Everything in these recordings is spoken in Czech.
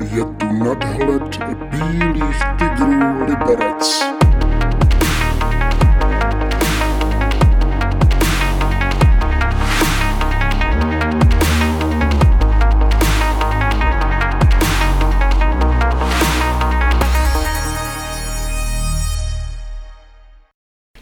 Je tu nadhled bílých tigrů Liberec.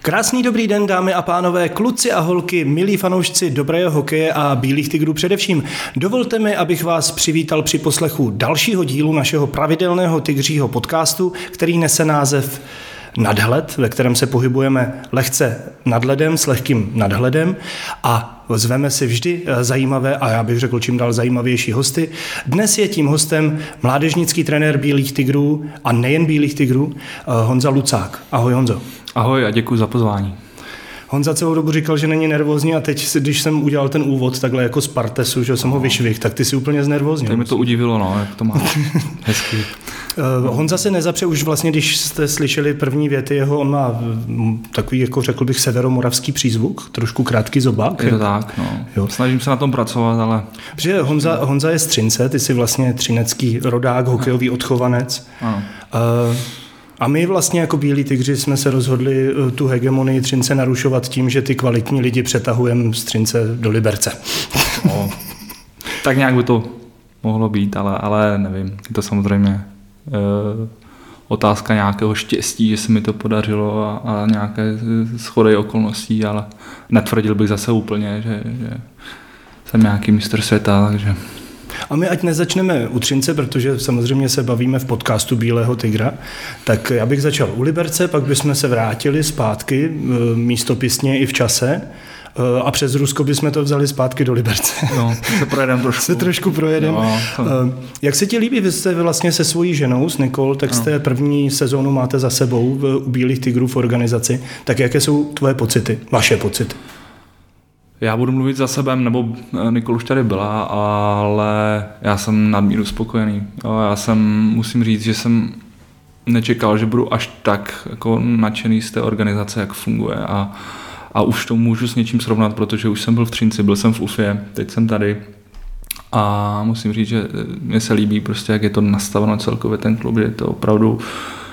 Krásný dobrý den, dámy a pánové, kluci a holky, milí fanoušci dobrého hokeje a bílých tigrů především. Dovolte mi, abych vás přivítal při poslechu dalšího dílu našeho pravidelného tygřího podcastu, který nese název nadhled, ve kterém se pohybujeme lehce nad ledem, s lehkým nadhledem a zveme si vždy eh, zajímavé a já bych řekl čím dál zajímavější hosty. Dnes je tím hostem mládežnický trenér Bílých tigrů a nejen Bílých tigrů, eh, Honza Lucák. Ahoj Honzo. Ahoj a děkuji za pozvání. Honza celou dobu říkal, že není nervózní a teď, když jsem udělal ten úvod takhle jako z Partesu, že jsem ho vyšvih, tak ty si úplně znervózní. To mi to udivilo, no, jak to má hezky. Uh, Honza se nezapře už vlastně, když jste slyšeli první věty jeho, on má mm, takový, jako řekl bych, severomoravský přízvuk, trošku krátký zobák. Je to tak, no. Jo. Snažím se na tom pracovat, ale... Protože Honza, Honza je z Třince, ty jsi vlastně třinecký rodák, hokejový odchovanec. Ano. Uh, a my vlastně jako Bílí tygři jsme se rozhodli eh, tu hegemonii Třince narušovat tím, že ty kvalitní lidi přetahujeme z Třince do Liberce. No, tak nějak by to mohlo být, ale, ale nevím. Je to samozřejmě e, otázka nějakého štěstí, že se mi to podařilo a, a nějaké schody okolností, ale netvrdil bych zase úplně, že, že jsem nějaký mistr světa, takže... A my ať nezačneme u Třince, protože samozřejmě se bavíme v podcastu Bílého tygra, tak já bych začal u Liberce, pak bychom se vrátili zpátky e, místopisně i v čase e, a přes Rusko bychom to vzali zpátky do Liberce. No, se projedeme trošku. Se trošku projedeme. No, to... Jak se ti líbí, vy jste vlastně se svojí ženou, s Nikol, tak jste no. první sezónu máte za sebou v, u Bílých tigrů v organizaci, tak jaké jsou tvoje pocity, vaše pocity? Já budu mluvit za sebe, nebo eh, Nikol už tady byla, ale já jsem nadmíru spokojený. Já jsem, musím říct, že jsem nečekal, že budu až tak jako nadšený z té organizace, jak funguje a, a už to můžu s něčím srovnat, protože už jsem byl v Třinci, byl jsem v UFě, teď jsem tady a musím říct, že mně se líbí prostě, jak je to nastaveno celkově ten klub, že je to opravdu uh, Eh,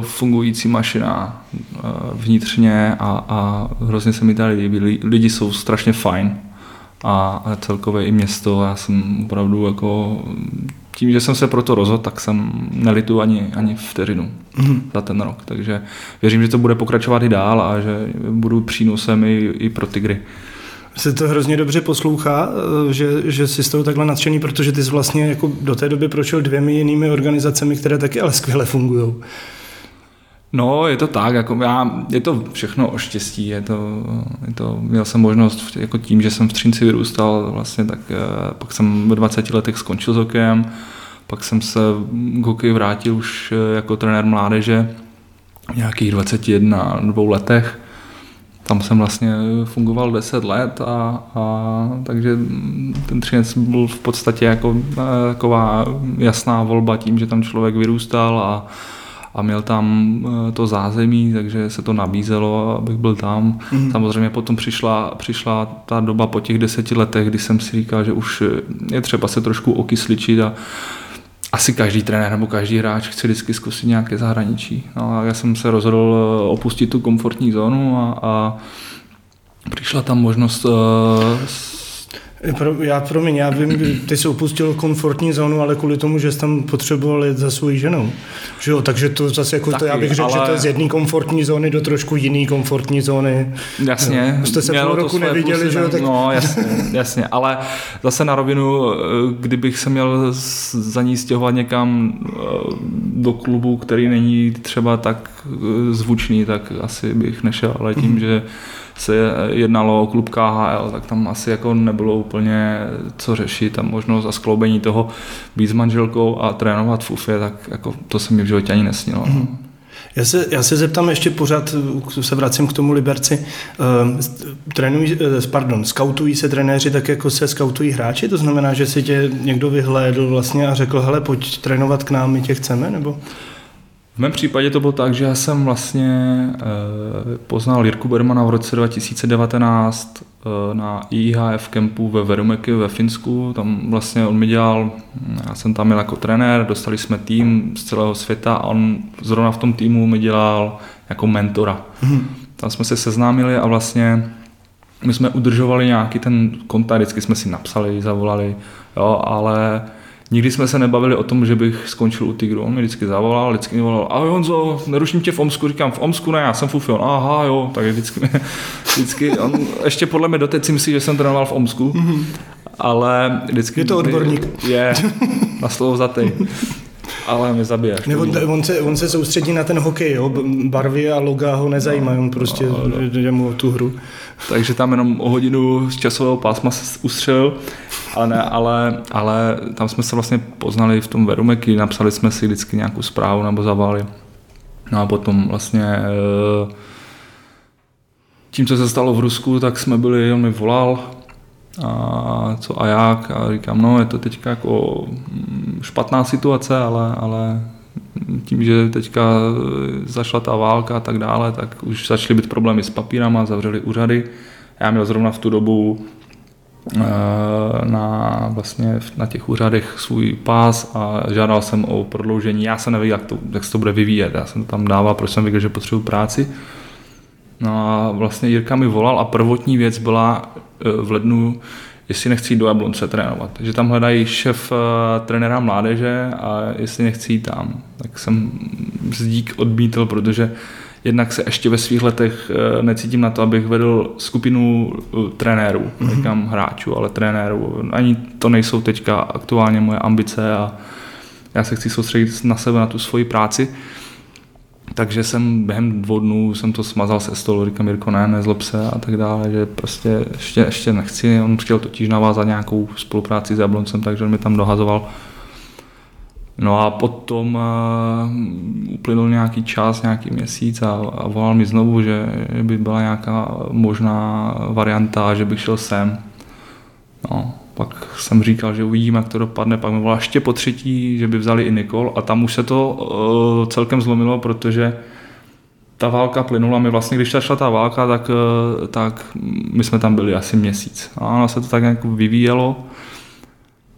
fungující mašina eh, vnitřně a, a hrozně se mi tady líbí. Lidi jsou strašně fajn a celkově i město. Já jsem opravdu jako tím, že jsem se pro to rozhodl, tak jsem nelitu ani, ani vteřinu mm. za ten rok. Takže věřím, že to bude pokračovat i dál a že budu přínosem i, i pro Tigry se to hrozně dobře poslouchá, eh, že, že jsi z toho takhle nadšený, protože ty jsi vlastně jako do té doby prošel dvěmi jinými organizacemi, které taky ale skvěle fungují. No, je to tak, jako já, je to všechno o štěstí, je to, je to, měl jsem možnost, jako tím, že jsem v Třinci vyrůstal, vlastně, tak eh, pak jsem ve 20 letech skončil s hokejem, pak jsem se k hokeji vrátil už eh, jako trenér mládeže v nějakých 21, dvou letech tam jsem vlastně fungoval 10 let a, a takže ten Třinec byl v podstatě jako eh, taková jasná volba tím, že tam člověk vyrůstal a, a měl tam eh, to zázemí, takže se to nabízelo, abych byl tam. Mm. Samozřejmě potom přišla, přišla ta doba po těch deseti letech, kdy jsem si říkal, že už je třeba se trošku okysličit a asi každý trenér nebo každý hráč chce vždycky zkusit nějaké zahraničí. No a já jsem se rozhodl eh, opustit tu komfortní zónu a, a přišla tam možnost uh, pro, já promiň, já vím, ty jsi opustil komfortní zónu, ale kvůli tomu, že jsi tam potřeboval jít za svojí ženou. Že jo, takže to zase jako Taky, to, já bych řekl, ale... že to je z jedné komfortní zóny do trošku jiné komfortní zóny. Jasně. No, jste se půl roku neviděli, že jo? Tak... No, jasně, jasně, ale zase na rovinu, eh, kdybych se měl za ní stěhovat někam eh, do klubu, který není třeba tak eh, zvučný, tak asi bych nešel, ale tím, mm-hmm. že se jednalo o klub KHL, tak tam asi jako nebylo úplně co řešit a možnost a skloubení toho být s manželkou a trénovat v UFě, tak jako to se mi v životě ani nesnilo. Mm-hmm. Já se, já se zeptám ještě pořád, se vracím k tomu Liberci. Uh, trénují, eh, pardon, skautují se trenéři tak, jako se skautují hráči? To znamená, že si tě někdo vyhlédl vlastně a řekl, hele, pojď trénovat k nám, my tě chceme, nebo? V mém případě to bylo tak, že já jsem vlastně e, poznal Jirku Bermana v roce 2019 e, na IHF kempu ve Verumeky ve Finsku. Tam vlastně on mi dělal, já jsem tam měl jako trenér, dostali jsme tým z celého světa a on zrovna v tom týmu mi dělal jako mentora. Hmm. Tam jsme se seznámili a vlastně my jsme udržovali nějaký ten kontakt, vždycky jsme si napsali, zavolali, jo, ale Nikdy jsme se nebavili o tom, že bych skončil u Tigru. On mi vždycky zavolal, vždycky mi volal, a Honzo, neruším tě v Omsku, říkám v Omsku, ne, já jsem Fufion, aha, jo, tak vždycky, vždycky, on ještě podle mě doteď si myslí, že jsem trénoval v Omsku, mm-hmm. ale vždycky... Je to odborník. Je, na slovo zatej. Ale mi zabije. Ne, on, se, on se soustředí na ten hokej, jo? barvy a loga ho nezajímají, on prostě no, no. jde mu o tu hru. Takže tam jenom o hodinu z časového pásma se ustřel, ale, ne, ale, ale tam jsme se vlastně poznali v tom Verumeky, napsali jsme si vždycky nějakou zprávu nebo zavali. No a potom vlastně eh, tím, co se stalo v Rusku, tak jsme byli, on mi volal, a co a jak a říkám, no je to teďka jako mm, špatná situace, ale, ale tím, že teďka zašla ta válka a tak dále, tak už začaly být problémy s papírama, zavřeli úřady. Já měl zrovna v tu dobu eh, na, vlastně na těch úřadech svůj pás a žádal jsem o prodloužení. Já jsem nevěděl, jak, to, jak se to bude vyvíjet. Já jsem to tam dával, protože jsem věděl, že potřebuji práci. No a vlastně Jirka mi volal a prvotní věc byla eh, v lednu, jestli nechci jít do Jablonce trénovat. Takže tam hledají šef uh, trenéra mládeže a jestli nechci jít tam. Tak jsem zdík odmítl, protože jednak se ještě ve svých letech uh, necítím na to, abych vedl skupinu trenérů, mm-hmm. říkám hráčů, ale trenérů. Ani to nejsou teďka aktuálně moje ambice a já se chci soustředit na sebe, na tu svoji práci. Takže jsem během dvou dnů jsem to smazal se stolu, říkám Jirko, ne, nezlob se a tak dále, že prostě ještě, ještě nechci. On chtěl totiž navázat nějakou spolupráci s Jabloncem, takže on mi tam dohazoval. No a potom uh, uplynul nějaký čas, nějaký měsíc a, a volal mi znovu, že, že by byla nějaká možná varianta, že bych šel sem. No, pak jsem říkal, že uvidíme, jak to dopadne, pak mi volala ještě po třetí, že by vzali i Nikol a tam už se to uh, celkem zlomilo, protože ta válka plynula, my vlastně, když šla ta válka, tak, uh, tak my jsme tam byli asi měsíc. A ono se to tak nějak vyvíjelo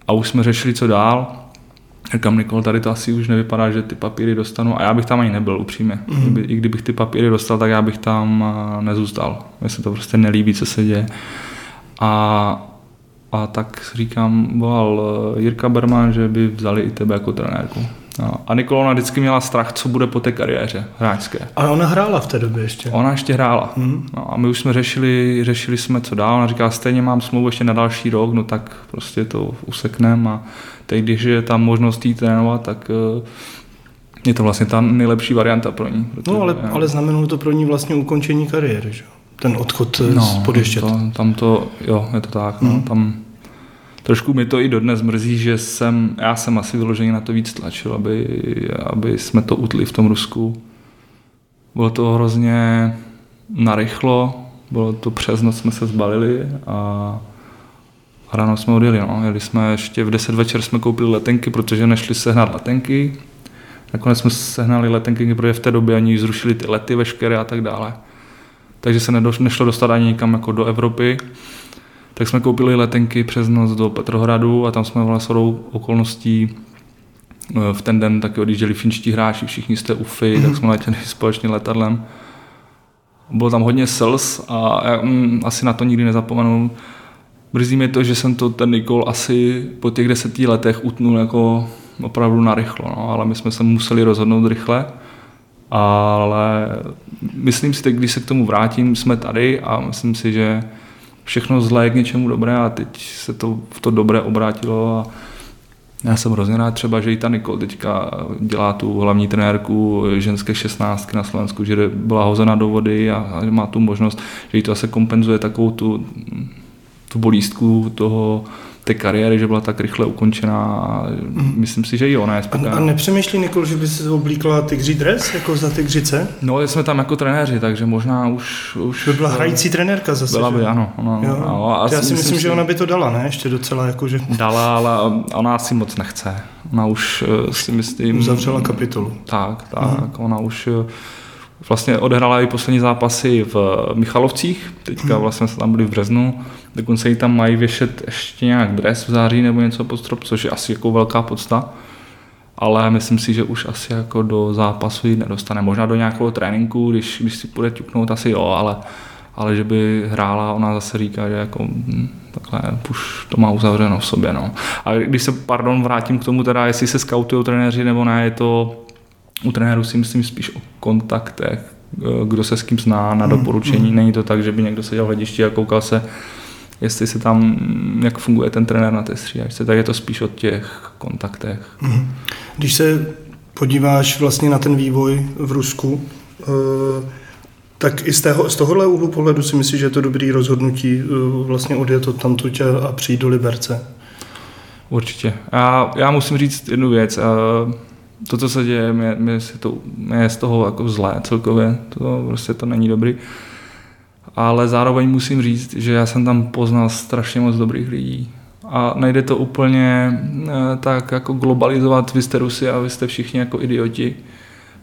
a už jsme řešili, co dál. Říkám, Nikol, tady to asi už nevypadá, že ty papíry dostanu. A já bych tam ani nebyl, upřímně. Mm. Kdyby, I kdybych ty papíry dostal, tak já bych tam uh, nezůstal. Mně se to prostě nelíbí, co se děje. A a tak říkám, volal eh, Jirka Berman, že by vzali i tebe jako trenérku. No. A Nikolona vždycky měla strach, co bude po té kariéře hráčské. A ona hrála v té době ještě. Ona ještě hrála. Mm. No, a my už jsme řešili, řešili jsme, co dál. Ona říká, stejně mám smlouvu ještě na další rok, no tak prostě to usekneme. A teď, když je tam možnost jít trénovat, tak eh, je to vlastně ta nejlepší varianta pro ní. Protože, no, ale, ale znamenalo to pro ní vlastně ukončení kariéry, že? ten odchod no, z Podještět. To, tam to, jo, je to tak. Mm. No, tam trošku mi to i dodnes mrzí, že jsem, já jsem asi vyložený na to víc tlačil, aby, aby jsme to utli v tom Rusku. Bylo to hrozně narychlo, bylo to přes noc jsme se zbalili a, a ráno jsme odjeli. No. Jeli jsme ještě v 10 večer jsme koupili letenky, protože nešli sehnat letenky. Nakonec jsme sehnali letenky, protože v té době ani zrušili ty lety veškeré a tak dále. Takže se nešlo dostat ani nikam jako do Evropy tak jsme koupili letenky přes noc do Petrohradu a tam jsme vlastně okolností eh, v ten den taky odjížděli finští hráči, všichni jste UFI, tak jsme letěli společně letadlem. Bylo tam hodně sels a já mm, asi na to nikdy nezapomenu. Brzí mi to, že jsem to ten Nikol asi po těch deseti letech utnul jako opravdu narychlo, no, ale my jsme se museli rozhodnout rychle. Ale myslím si, když se k tomu vrátím, jsme tady a myslím si, že všechno zlé k něčemu dobré a teď se to v to dobré obrátilo a já jsem hrozně rád třeba, že i ta Nikol teďka dělá tu hlavní trenérku ženské šestnáctky na Slovensku, že byla hozena do vody a, a má tu možnost, že jí to zase kompenzuje takovou tu, tu bolístku toho té kariéry, že byla tak rychle ukončená. A myslím si, že i ona je A, spokojená. a nepřemýšlí Nikol, že by si oblíkla tygří dres, jako za tygřice? No, jsme tam jako trenéři, takže možná už... už By byla hrající trenérka zase. Byla že? by, ano. ano, Jo. ano a Já si myslím, si- že ona by to dala, ne? Ještě docela, jako, že Dala, ale ona asi moc nechce. Ona už eh, si myslím... uzavřela kapitolu. Tak, tak. Ona už eh, vlastně odehrála i poslední zápasy v Michalovcích. Teďka vlastně jsme tam byli v březnu. Dokonce jí tam mají věšet ještě nějak dres v září nebo něco pod strop, což je asi jako velká podsta. Ale myslím si, že už asi jako do zápasu ji nedostane. Možná do nějakého tréninku, když, když si půjde ťuknout, asi jo, ale, ale že by hrála, ona zase říká, že jako hm, takhle už to má uzavřeno v sobě. No. A když se, pardon, vrátím k tomu teda, jestli se skautují trenéři nebo ne, je to u trenérů si myslím spíš o kontaktech, eh, kdo se s kým zná na doporučení. Není to tak, že by někdo seděl v hledišti a koukal se, jestli se tam, mm, jak funguje ten trenér na té střídačce, tak je to spíš o těch kontaktech. Mhm. Když se podíváš vlastně na ten vývoj v Rusku, eh, tak i z, tého, z tohohle úhlu pohledu si myslíš, že je to dobrý rozhodnutí eh, vlastně odjet od tamtuť a a přijít do Liberce? Určitě. Já, já musím říct jednu věc. Eh, To, co se děje, mě, mě, se to, mě je z toho jako zlé celkově. To prostě to není dobrý. Ale zároveň musím říct, že já jsem tam poznal strašně moc dobrých lidí. A nejde to úplně eh, tak jako globalizovat, vy jste Rusy a vy jste všichni jako idioti,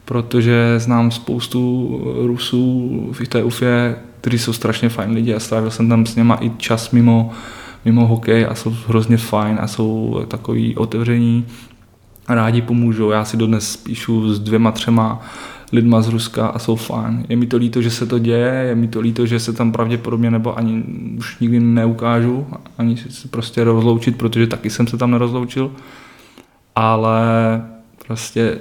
protože znám spoustu Rusů v té UFě, kteří jsou strašně fajn lidi a strávil jsem tam s něma i čas mimo, mimo hokej a jsou hrozně fajn a jsou takový otevření rádi pomůžou. Já si dodnes píšu s dvěma, třema lidma z Ruska a jsou fajn. Je mi to líto, že se to děje, je mi to líto, že se tam pravděpodobně nebo ani už nikdy neukážu, ani se prostě rozloučit, protože taky jsem se tam nerozloučil. Ale prostě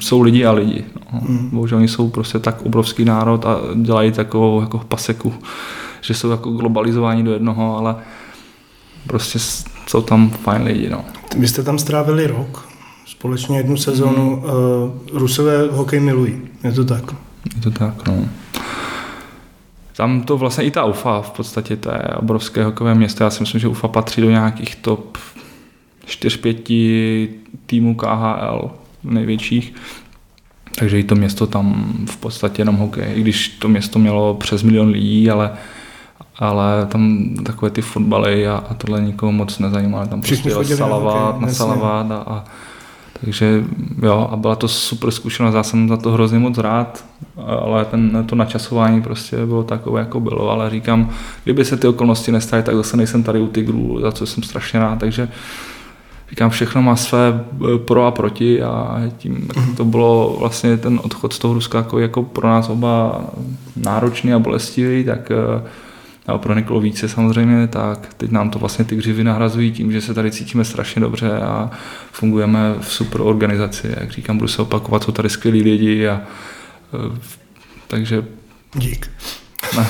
jsou lidi a lidi. No. Mm. Bohužel oni jsou prostě tak obrovský národ a dělají takovou jako paseku, že jsou jako globalizováni do jednoho, ale prostě jsou tam fajn lidi. No. Vy jste tam strávili rok, společně jednu sezónu. Mm. Rusové hokej milují, je to tak? Je to tak, no. Tam to vlastně i ta UFA v podstatě, to je obrovské hokejové město. Já si myslím, že UFA patří do nějakých top 4-5 týmů KHL největších. Takže i to město tam v podstatě jenom hokej. I když to město mělo přes milion lidí, ale, ale tam takové ty fotbaly a, a tohle nikoho moc nezajímalo. Tam Všichni prostě jel na. Salavat a, a takže jo, a byla to super zkušenost, já jsem za to hrozně moc rád, ale ten, to načasování prostě bylo takové, jako bylo, ale říkám, kdyby se ty okolnosti nestaly, tak zase nejsem tady u Tigrů, za co jsem strašně rád, takže říkám, všechno má své eh, pro a proti a tím jak to bylo vlastně ten odchod z toho Ruska jako, jako pro nás oba náročný a bolestivý, tak eh, a pro Nikolu více samozřejmě, tak teď nám to vlastně ty křivy nahrazují tím, že se tady cítíme strašně dobře a fungujeme v super organizaci. Jak říkám, budu se opakovat, jsou tady skvělí lidi a eh, takže Dík. ne.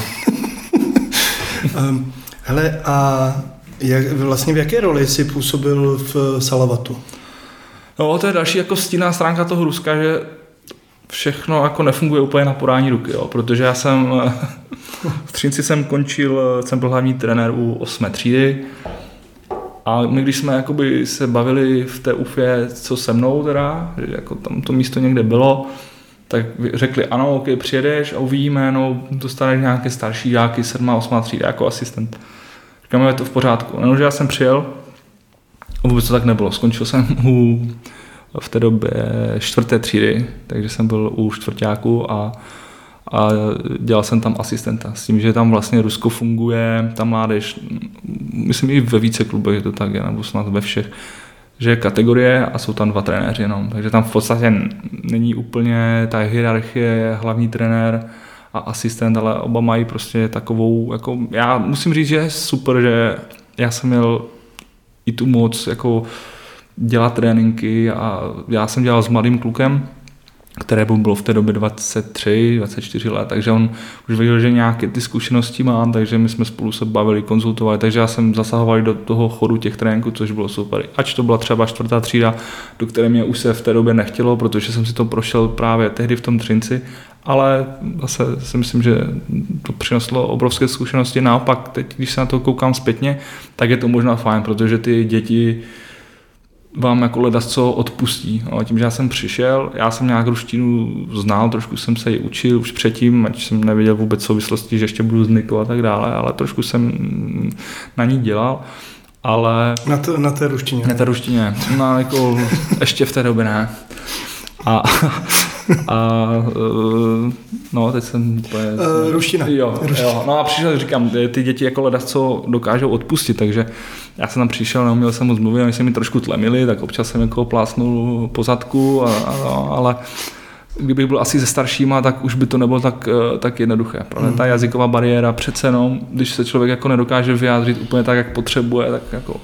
Um, hele, a jak, vlastně v jaké roli jsi působil v Salavatu? No, to je další jako stinná stránka toho Ruska, že všechno jako nefunguje úplně na podání ruky, jo, protože já jsem v Třinci jsem končil, jsem byl hlavní trenér u 8. třídy a my když jsme jakoby se bavili v té UFě, co se mnou teda, jako tam to místo někde bylo, tak řekli ano, ok, přijedeš a uvidíme, no, dostaneš nějaké starší žáky, 7. 8. třída jako asistent. Říkáme, je to v pořádku. Jenomže já jsem přijel a vůbec to tak nebylo. Skončil jsem u v té době čtvrté třídy, takže jsem byl u čtvrtáku a, a dělal jsem tam asistenta. S tím, že tam vlastně Rusko funguje, ta mládež, myslím i ve více klubech je to tak, nebo snad ve všech, že je kategorie a jsou tam dva trenéři jenom. Takže tam v podstatě není úplně ta hierarchie, hlavní trenér a asistent, ale oba mají prostě takovou, jako, já musím říct, že je super, že já jsem měl i tu moc jako dělat tréninky a já jsem dělal s mladým klukem, které mu bylo v té době 23, 24 let, takže on už viděl, že nějaké ty zkušenosti mám, takže my jsme spolu se bavili, konzultovali, takže já jsem zasahoval do toho chodu těch tréninků, což bylo super. Ač to byla třeba čtvrtá třída, do které mě už se v té době nechtělo, protože jsem si to prošel právě tehdy v tom Třinci, ale zase si myslím, že to přineslo obrovské zkušenosti. Naopak, teď, když se na to koukám zpětně, tak je to možná fajn, protože ty děti vám jako ledas co odpustí. Ale tím, že já jsem přišel, já jsem nějak ruštinu znal, trošku jsem se ji učil už předtím, ať jsem nevěděl vůbec souvislosti, že ještě budu znikl a tak dále, ale trošku jsem na ní dělal. Ale... Na, to, na té ruštině. Na té ruštině. No, jako ještě v té době ne. A, a e, no, teď jsem úplně... Uh, ruština. Jo, ruština. jo, no a přišel, říkám, ty děti jako ledas co dokážou odpustit, takže já jsem tam přišel, neuměl jsem moc mluvit, oni se mi trošku tlemili, tak občas jsem jako plásnul po zadku, a, a, no, ale kdybych byl asi se staršíma, tak už by to nebylo tak, e, tak jednoduché. Protože ta jazyková bariéra přece jenom, když se člověk jako nedokáže vyjádřit úplně tak, jak potřebuje, tak jako...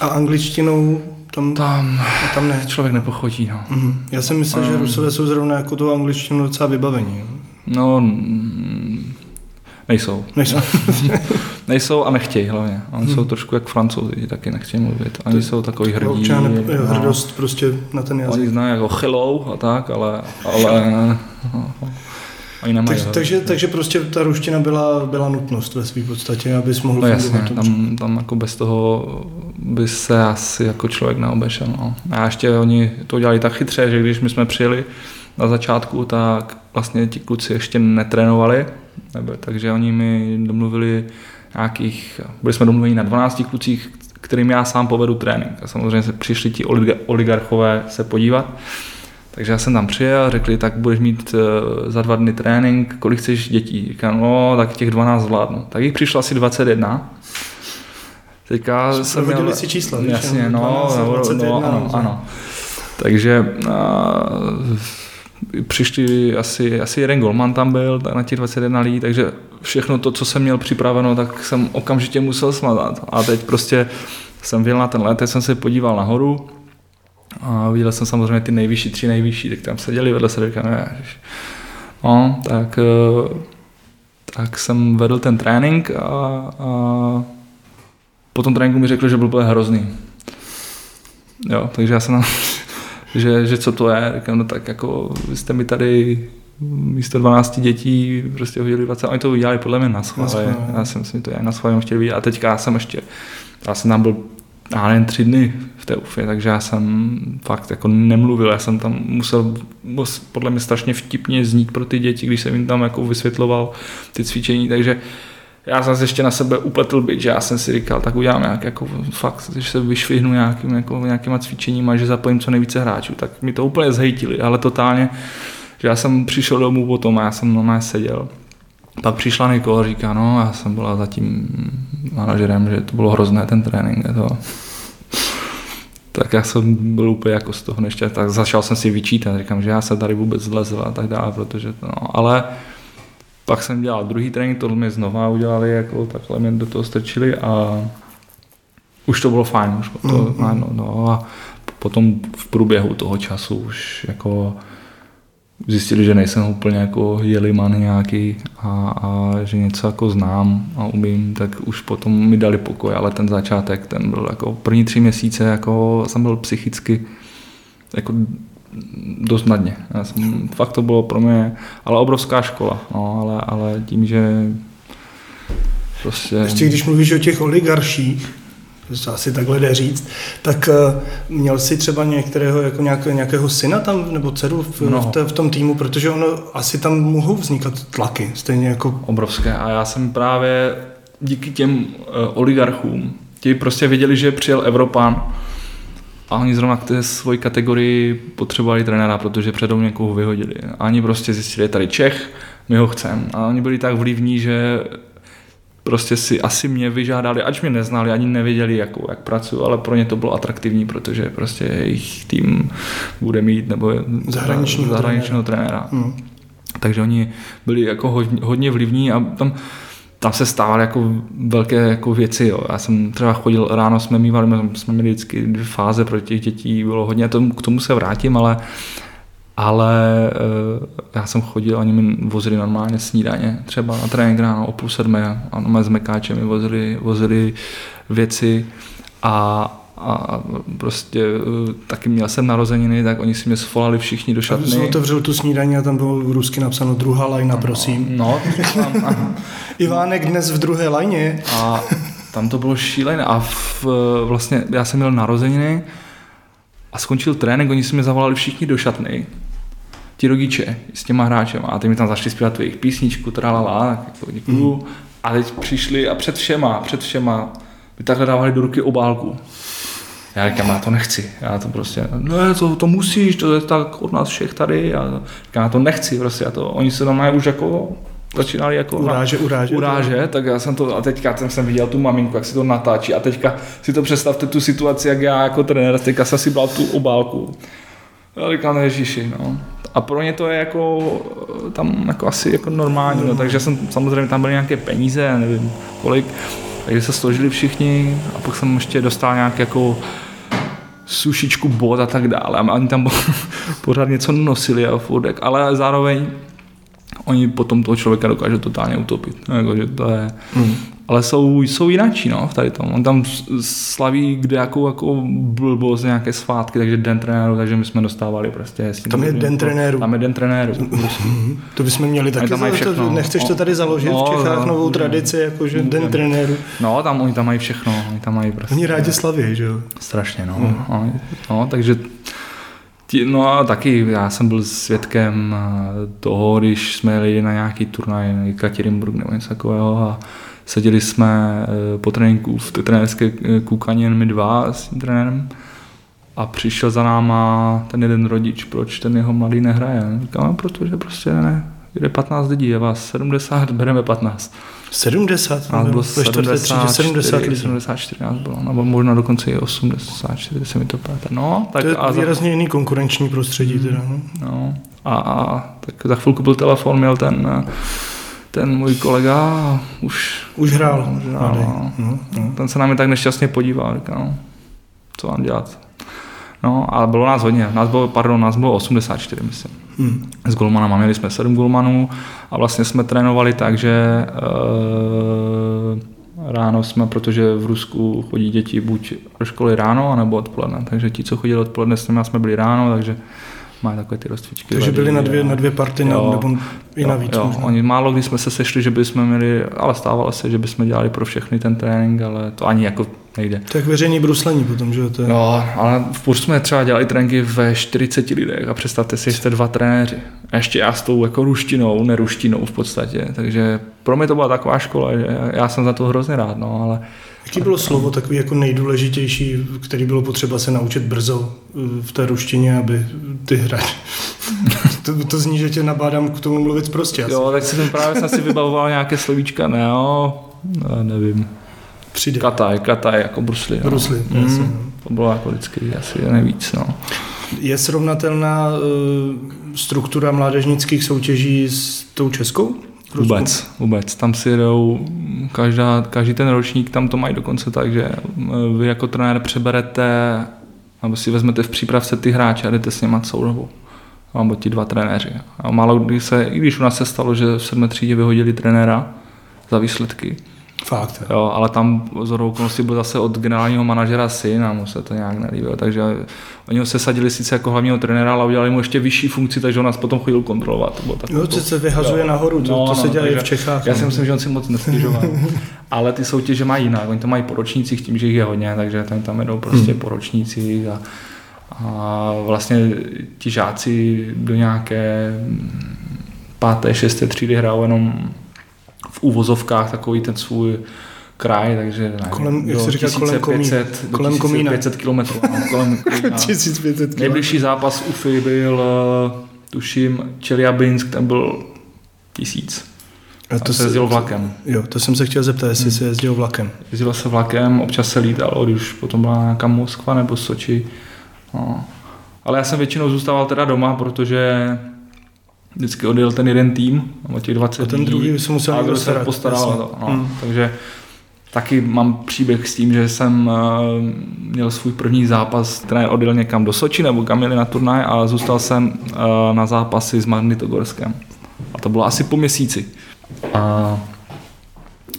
A angličtinou tam, tam, tam ne, člověk nepochodí. No. Mm-hmm. Já jsem myslel, um, že Rusové jsou zrovna jako tu angličtinu docela vybavení. No, nejsou. Nejsou. nejsou a nechtějí hlavně. Oni hmm. jsou trošku jak francouzi, taky nechtějí mluvit. Oni to, jsou takový hrdí. Občas no. hrdost prostě na ten jazyk. Oni znají jako hello a tak, ale, ale Oni nemají, tak, takže, takže prostě ta ruština byla, byla nutnost ve své podstatě, abys mohl no jasně, tam, tam jako bez toho by se asi jako člověk neobešel. No. A ještě oni to dělali tak chytře, že když my jsme přijeli na začátku, tak vlastně ti kluci ještě netrénovali, nebo, takže oni mi domluvili nějakých, byli jsme domluveni na 12 klucích, kterým já sám povedu trénink. A samozřejmě se přišli ti oligarchové se podívat. Takže já jsem tam přijel, řekli, tak budeš mít uh, za dva dny trénink, kolik chceš dětí? Říkám, no, tak těch 12 zvládnu. Tak jich přišlo asi 21. Teďka Jsme jsem měl... si čísla, Jasně, no, 12, 21, no, ano, ano. Takže uh, přišli asi, asi jeden golman tam byl tak na těch 21 lidí, takže všechno to, co jsem měl připraveno, tak jsem okamžitě musel smazat. A teď prostě jsem vyjel na ten let, teď jsem se podíval nahoru, a viděl jsem samozřejmě ty nejvyšší, tři nejvyšší, tak tam seděli vedle sebe, říkám, ne, no, tak, eh, tak jsem vedl ten trénink a, a po tom tréninku mi řekl, že byl úplně hrozný. Jo, takže já jsem že, že co to je, říkám, no tak jako vy jste mi tady místo 12 dětí prostě hodili 20, oni to udělali podle mě na schvále, já jsem si to já na schvále chtěl vidět a teďka já jsem ještě, já jsem tam byl já nevím, tři dny v té UFě, takže já jsem fakt jako nemluvil, já jsem tam musel podle mě strašně vtipně znít pro ty děti, když jsem jim tam jako vysvětloval ty cvičení, takže já jsem se ještě na sebe upletl byt, že já jsem si říkal, tak udělám nějak jako fakt, že se vyšvihnu nějakým, jako, nějakýma cvičeníma, že zapojím co nejvíce hráčů, tak mi to úplně zhejtili, ale totálně, že já jsem přišel domů potom a já jsem normálně seděl. Pak přišla Nikola a říká, no já jsem byla za tím manažerem, že to bylo hrozné ten trénink. To. Tak já jsem byl úplně jako z toho nešťastný, tak začal jsem si vyčítat, říkám, že já se tady vůbec zlezl a tak dále, protože to, no, ale pak jsem dělal druhý trénink, to mě znova udělali, jako takhle mě do toho strčili a už to bylo fajn, už to, mm, no, no, a potom v průběhu toho času už jako zjistili, že nejsem úplně jako jeliman nějaký a, a že něco jako znám a umím, tak už potom mi dali pokoj, ale ten začátek, ten byl jako první tři měsíce, jako jsem byl psychicky jako dost na dně. Já jsem, fakt to bylo pro mě, ale obrovská škola, no, ale, ale tím, že prostě... Ještě když mluvíš o těch oligarších, to asi takhle jde říct, tak uh, měl jsi třeba některého, jako nějaké, nějakého syna tam, nebo dceru v, no. v, v tom týmu, protože ono asi tam mohou vznikat tlaky, stejně jako... Obrovské a já jsem právě díky těm uh, oligarchům, ti prostě věděli, že přijel Evropan a oni zrovna k té svoji kategorii potřebovali trenéra, protože předou někoho vyhodili. A oni prostě zjistili, je tady Čech, my ho chceme. A oni byli tak vlivní, že prostě si asi mě vyžádali, ač mě neznali, ani nevěděli, jak, jak pracuji, ale pro ně to bylo atraktivní, protože prostě jejich tým bude mít nebo zahraničního, zahraničního trenéra. trenéra. Hmm. Takže oni byli jako hodně, hodně vlivní a tam tam se stávaly jako velké jako věci. Jo. Já jsem třeba chodil, ráno jsme mývali, jsme měli vždycky dvě fáze pro těch dětí, bylo hodně, tomu, k tomu se vrátím, ale ale uh, já jsem chodil, oni mi vozili normálně snídaně, třeba na trénink ráno o půl sedmé, a no, s mekáčem mi vozili, vozili věci a a prostě eh, taky měl jsem narozeniny, tak oni si mě svolali všichni do šatny. Jsem otevřel tu snídaní a tam bylo rusky napsáno druhá lajna, prosím. No, tam, Ivánek dnes v druhé lajně. A tam to bylo šílené a v, vlastně já jsem měl narozeniny a skončil trénink, oni si mě zavolali všichni do šatny, ti rodiče s těma hráčem a ty mi tam začali zpívat jejich písničku, tralala, tak jako děkuju. Mm. A teď přišli a před všema, před všema mi takhle dávali do ruky obálku. Já říkám, já to nechci, já to prostě, no to, to musíš, to je tak od nás všech tady, já říkám, já to nechci, prostě, já to, oni se tam mají už jako začínali jako uráže, uráže, uráže, tak já jsem to, a teďka jsem, jsem viděl tu maminku, jak si to natáčí a teďka si to představte tu situaci, jak já jako trenér, teďka jsem si bral tu obálku. Já říkám, ježiši, no. A pro ně to je jako, tam jako asi jako normální, no, takže jsem, samozřejmě tam byly nějaké peníze, nevím kolik, takže se složili všichni a pak jsem ještě dostal nějak jako sušičku bod a tak dále. A oni tam pořád něco nosili a furt, ale zároveň oni potom toho člověka dokážou totálně utopit. Jako, že to je, mm. Ale jsou, jsou jináčí, no, v tady tom. On tam slaví kde jakou jako blbost, nějaké svátky, takže den trenéru, takže my jsme dostávali prostě. Tam je den trenéru. Tam je den trenéru. To bychom měli taky. Tam mají všechno. To, nechceš to tady založit no, v Čechách no, novou no, tradici, jakože den trenéru. No, tam oni tam mají všechno. Oni tam mají prostě. Oni rádi slaví, že jo? Strašně, no. Mm. no. No, takže No a taky já jsem byl svědkem eh, toho, když jsme jeli na nějaký turnaj na Ekaterinburg nebo něco takového a seděli jsme eh, po tréninku v té trenérské eh, koukaně my dva s tím trenérem a přišel za náma ten jeden rodič, proč ten jeho mladý nehraje. Říkám, no, protože prostě ne, jde 15 lidí, je vás 70, bereme 15. 70? Nás bylo 70, 70 lidí. 74 nás bylo, nebo možná dokonce i 84, se mi to pátá. No, tak to je a výrazně za... jiný konkurenční prostředí teda. No, no a, a, tak za chvilku byl telefon, měl ten ten můj kolega už... Už hrál. Už hrál no. No, no. Ten se na mě tak nešťastně podíval, říkal, no, co mám dělat. No, ale bylo nás hodně. Nás bylo, pardon, nás bylo 84, myslím. Hmm. S golmanama měli jsme 7 golmanů a vlastně jsme trénovali tak, že e, ráno jsme, protože v Rusku chodí děti buď do školy ráno, nebo odpoledne. Takže ti, co chodili odpoledne s nimi, jsme byli ráno, takže má takové ty rozcvičky. Takže byli na dvě, na dvě party jo, nebo i navíc. Jo, jo. Oni málo kdy jsme se sešli, že bychom měli, ale stávalo se, že bychom dělali pro všechny ten trénink, ale to ani jako nejde. To je jak veřejný bruslení potom, že to je... No, ale v Purs jsme třeba dělali tréninky ve 40 lidech a představte si, že jste dva trenéři. A ještě já s tou jako ruštinou, neruštinou v podstatě. Takže pro mě to byla taková škola, že já jsem za to hrozně rád, no, ale Jaký bylo slovo takový jako nejdůležitější, který bylo potřeba se naučit brzo eh, v té ruštině, aby ty hráči... to, to zní, že tě nabádám k tomu mluvit prostě. Jo, tak si právě jsem si vybavoval nějaké slovíčka, ne, jo, no, nevím. Přijde. Kataj, kataj, jako brusly. No. Brusly, mm, jasně. To bylo jako vždycky asi nejvíc, no. Je srovnatelná uh, struktura mládežnických soutěží s tou českou? Vůbec, vůbec. Tam si jedou, každá, každý ten ročník tam to mají dokonce tak, že eh, vy jako trenér přeberete, nebo si vezmete v přípravce ty hráče a jdete s nimi celou dobu. Nebo ti dva trenéři. A málo kdy se, i když u nás se stalo, že v sedmé třídě vyhodili trenéra za výsledky, Fakt. Jo, ale tam z okolností byl zase od generálního manažera syn a mu se to nějak nelíbilo. Takže oni ho sesadili sice jako hlavního trenéra, ale udělali mu ještě vyšší funkci, takže on nás potom chodil kontrolovat. To bylo tak, jo, to se vyhazuje jo. nahoru, to, no, to se no, dělá i v Čechách. Já si myslím, že on si moc nestěžoval. ale ty soutěže mají jinak. Oni to mají po ročnících tím, že jich je hodně, takže tam, tam jedou prostě hmm. po ročnících a, a vlastně ti žáci do nějaké páté, šesté třídy hrajou jenom v úvozovkách takový ten svůj kraj, takže ne, kolem, jak se říká, kolem, komí, kolem 1500 kilometrů. No, kolem 1500 Nejbližší zápas UFI byl, eh, tuším, Čeliabinsk, ten byl tisíc. A to se jezdilo vlakem. Jo, to jsem se chtěl zeptat, jestli hmm. se jezdilo vlakem. Jezdilo se vlakem, občas se lítalo, když potom byla nějaká Moskva nebo Soči. No. Ale já jsem většinou zůstával teda doma, protože vždycky odjel ten jeden tým, nebo těch 20 a ten druhý se musel a se postaral. To, no. hmm. Takže Taky mám příběh s tím, že jsem uh, měl svůj první zápas, trenér odjel někam do Soči nebo kam jeli na turnaj a zůstal jsem uh, na zápasy s Magnitogorskem. A to bylo asi po měsíci. A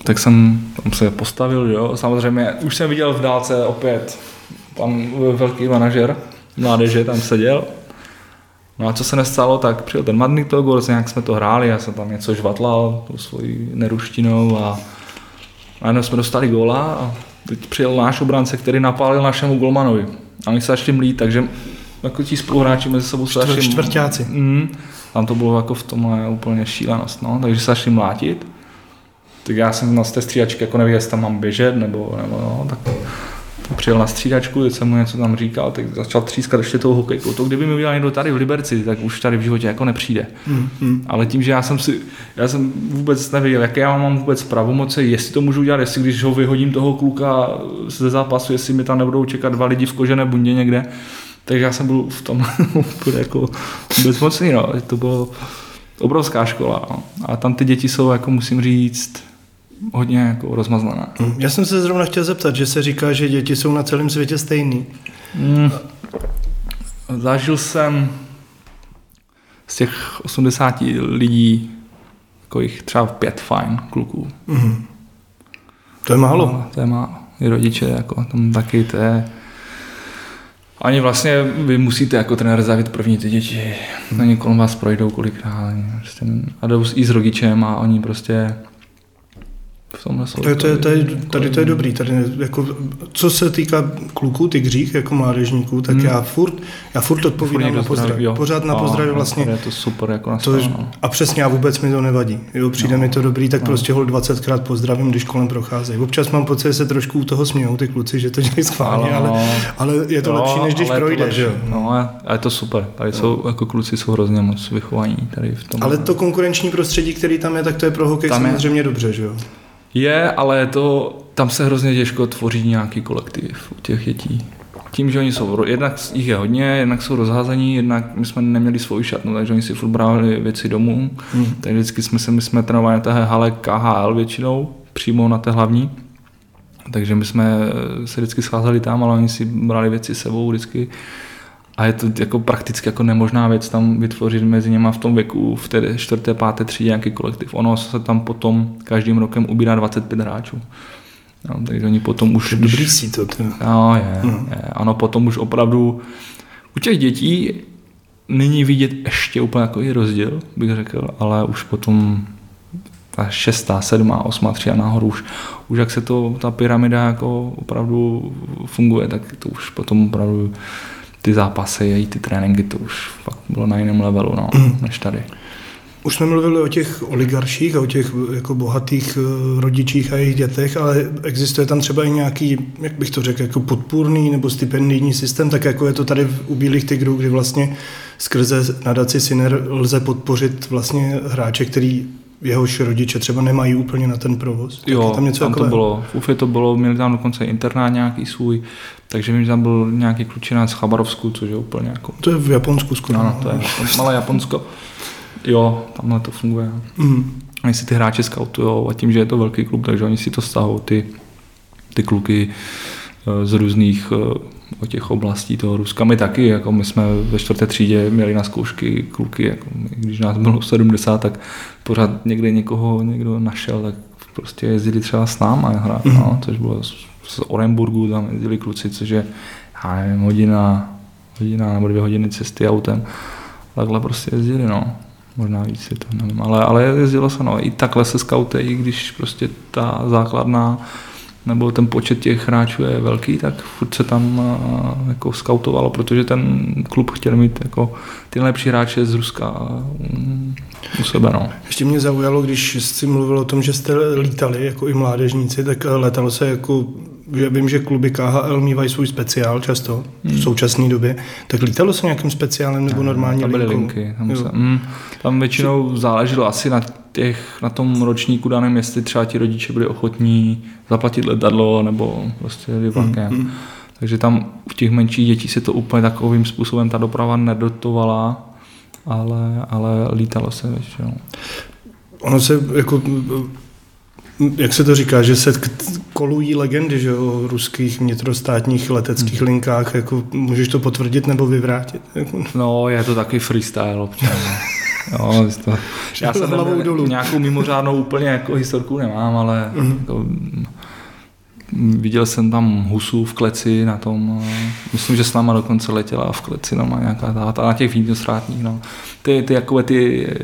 tak jsem tam se postavil, jo. Samozřejmě už jsem viděl v dálce opět pan velký manažer mládeže tam seděl. No a co se nestalo, tak přijel ten Magnitogorsk, nějak jsme to hráli, já jsem tam něco žvatlal tou svojí neruštinou a najednou jsme dostali góla a teď přijel náš obránce, který napálil našemu golmanovi. A oni se začali mlít, takže jako ti spoluhráči mezi sebou se začali... Čtvrtáci. Mm, tam to bylo jako v tomhle úplně šílenost, no. takže se začali mlátit. Tak já jsem na té střídačky jako nevěděl, jestli tam mám běžet, nebo, nebo no, tak přijel na střídačku, teď jsem mu něco tam říkal, tak začal třískat ještě tou hokejkou. To kdyby mi udělal někdo tady v Liberci, tak už tady v životě jako nepřijde. Mm, mm. Ale tím, že já jsem si, já jsem vůbec nevěděl, jaké já mám vůbec pravomoce, jestli to můžu udělat, jestli když ho vyhodím toho kluka ze zápasu, jestli mi tam nebudou čekat dva lidi v kožené bundě někde, tak já jsem byl v tom úplně jako bezmocný, no. To bylo obrovská škola. No. A tam ty děti jsou, jako musím říct, hodně jako rozmazlená. Mm. Já jsem se zrovna chtěl zeptat, že se říká, že děti jsou na celém světě stejný. Mm. Zažil jsem z těch 80 lidí jako jich třeba pět fajn kluků. Mm. To je málo. No, to je málo. I rodiče, jako tam taky to je... Ani vlastně vy musíte jako trenér zavít první ty děti. Na kolem vás projdou kolikrát. Prostě, a jdou i s rodičem a oni prostě v tomhle. To to je, to je, tady to je dobrý. Tady jako, co se týká kluků, ty křích jako mládežníků, tak Hmm. já furt, já furt odpovídám Furt na pozdrav. pozdraví, jo. Pořád na pozdrav no, vlastně. Je to super jako na To, no. a přesně, a vůbec mi to nevadí. Jo, přijde No. mi to dobrý, tak No. prostě hol 20krát pozdravím, když kolem procházejí. Občas mám pocit, že se trošku u toho smějou ty kluci, že to dělají schválně, ale, ale je to Jo, lepší, než když projdeš. lepší. jo. No, a je to super. Tady jsou, jako kluci jsou hrozně moc vychovaní tady v tom. Ale to konkurenční prostředí, který tam je, tak to je pro hokej samozřejmě dobře, že jo? Je, ale to, tam se hrozně těžko tvoří nějaký kolektiv u těch dětí. Tím, že oni jsou, jednak jich je hodně, jednak jsou rozházení, jednak my jsme neměli svou šatnu, takže oni si furt brali věci domů. Hmm. Takže vždycky jsme se, my jsme trénovali na té hale KHL většinou, přímo na té hlavní. Takže my jsme se vždycky scházeli tam, ale oni si brali věci s sebou vždycky. A je to jako prakticky jako nemožná věc tam vytvořit mezi něma v tom věku, v té čtvrté, páté třídě nějaký kolektiv. Ono se tam potom každým rokem ubírá 25 hráčů. No, takže oni potom už... Dobrý si to. to. No, je, je. Ano, potom už opravdu u těch dětí není vidět ještě úplně jako i rozdíl, bych řekl, ale už potom ta šestá, sedmá, osmá třída nahoru už, už jak se to, ta pyramida jako opravdu funguje, tak to už potom opravdu ty zápasy a i ty tréninky, to už fakt bylo na jiném levelu, no, než tady. Už jsme mluvili o těch oligarších a o těch jako bohatých eh, rodičích a jejich dětech, ale existuje tam třeba i nějaký, jak bych to řekl, jako podpůrný nebo stipendijní systém, tak jako je to tady v- u Bílých tigrů, kdy vlastně skrze nadaci Syner lze podpořit vlastně hráče, který jehož rodiče třeba nemají úplně na ten provoz. Tak je Jo, tam něco tam to bylo. V Ufě to bylo, měli tam dokonce internát nějaký svůj, takže vím, že tam byl nějaký klučina z Chabarovsku, což je úplně jako, To je v Japonsku skoro. no, no, to je Japon- malé Japonsko. Jo, tamhle to funguje. Mm. Oni si ty hráče skautujou a tím, že je to velký klub, takže oni si to stahují, ty, ty kluky eh, z různých eh, od těch oblastí toho Ruska. My taky, jako my jsme ve čtvrté třídě měli na zkoušky kluky, jako když nás bylo 70, tak pořád někde někoho někdo našel, tak prostě jezdili třeba s náma hrát, Mhm. no, což bylo z, Orenburgu, tam jezdili kluci, což je, já nevím, hodina, hodina nebo dvě hodiny cesty autem. Takhle prostě jezdili, no. Možná víc je to, nevím, ale, ale jezdilo se, no. I takhle se skaute, i když prostě ta základná nebo ten počet těch hráčů je velký, tak furt se tam jako skautovalo, protože ten klub chtěl mít jako ty nejlepší hráče z Ruska mm, u sebe, no. Ještě mě zaujalo, když jsi mluvil o tom, že jste lítali jako i mládežníci, tak eh, letalo se jako, že vím, že kluby KHL mývají svůj speciál často v současné době, tak lítalo se nějakým speciálem nebo tam byly linkou? linky. Tam, se, mm, tam většinou záleželo asi na, těch, na tom ročníku daném, jestli třeba ti rodiče byli ochotní zaplatit letadlo nebo prostě vlakem. Mm. Takže tam u těch menších dětí se to úplně takovým způsobem ta doprava nedotovala, ale, ale lítalo se většinou. Ono se jako Jak se to říká, že se kolují legendy že, o ruských vnitrostátních leteckých Hmm. linkách, jako můžeš to potvrdit nebo vyvrátit? Jako, No, je to taky freestyle občas. No. Jo, to, já jsem Hlavou dolů. nějakou mimořádnou úplně jako historku nemám, ale Mhm. jako, mm, viděl jsem tam husu v kleci na tom, myslím, že s náma dokonce letěla v kleci no, nějaká táta, na těch vnitrostátních, no. Ty, ty jakové ty eh,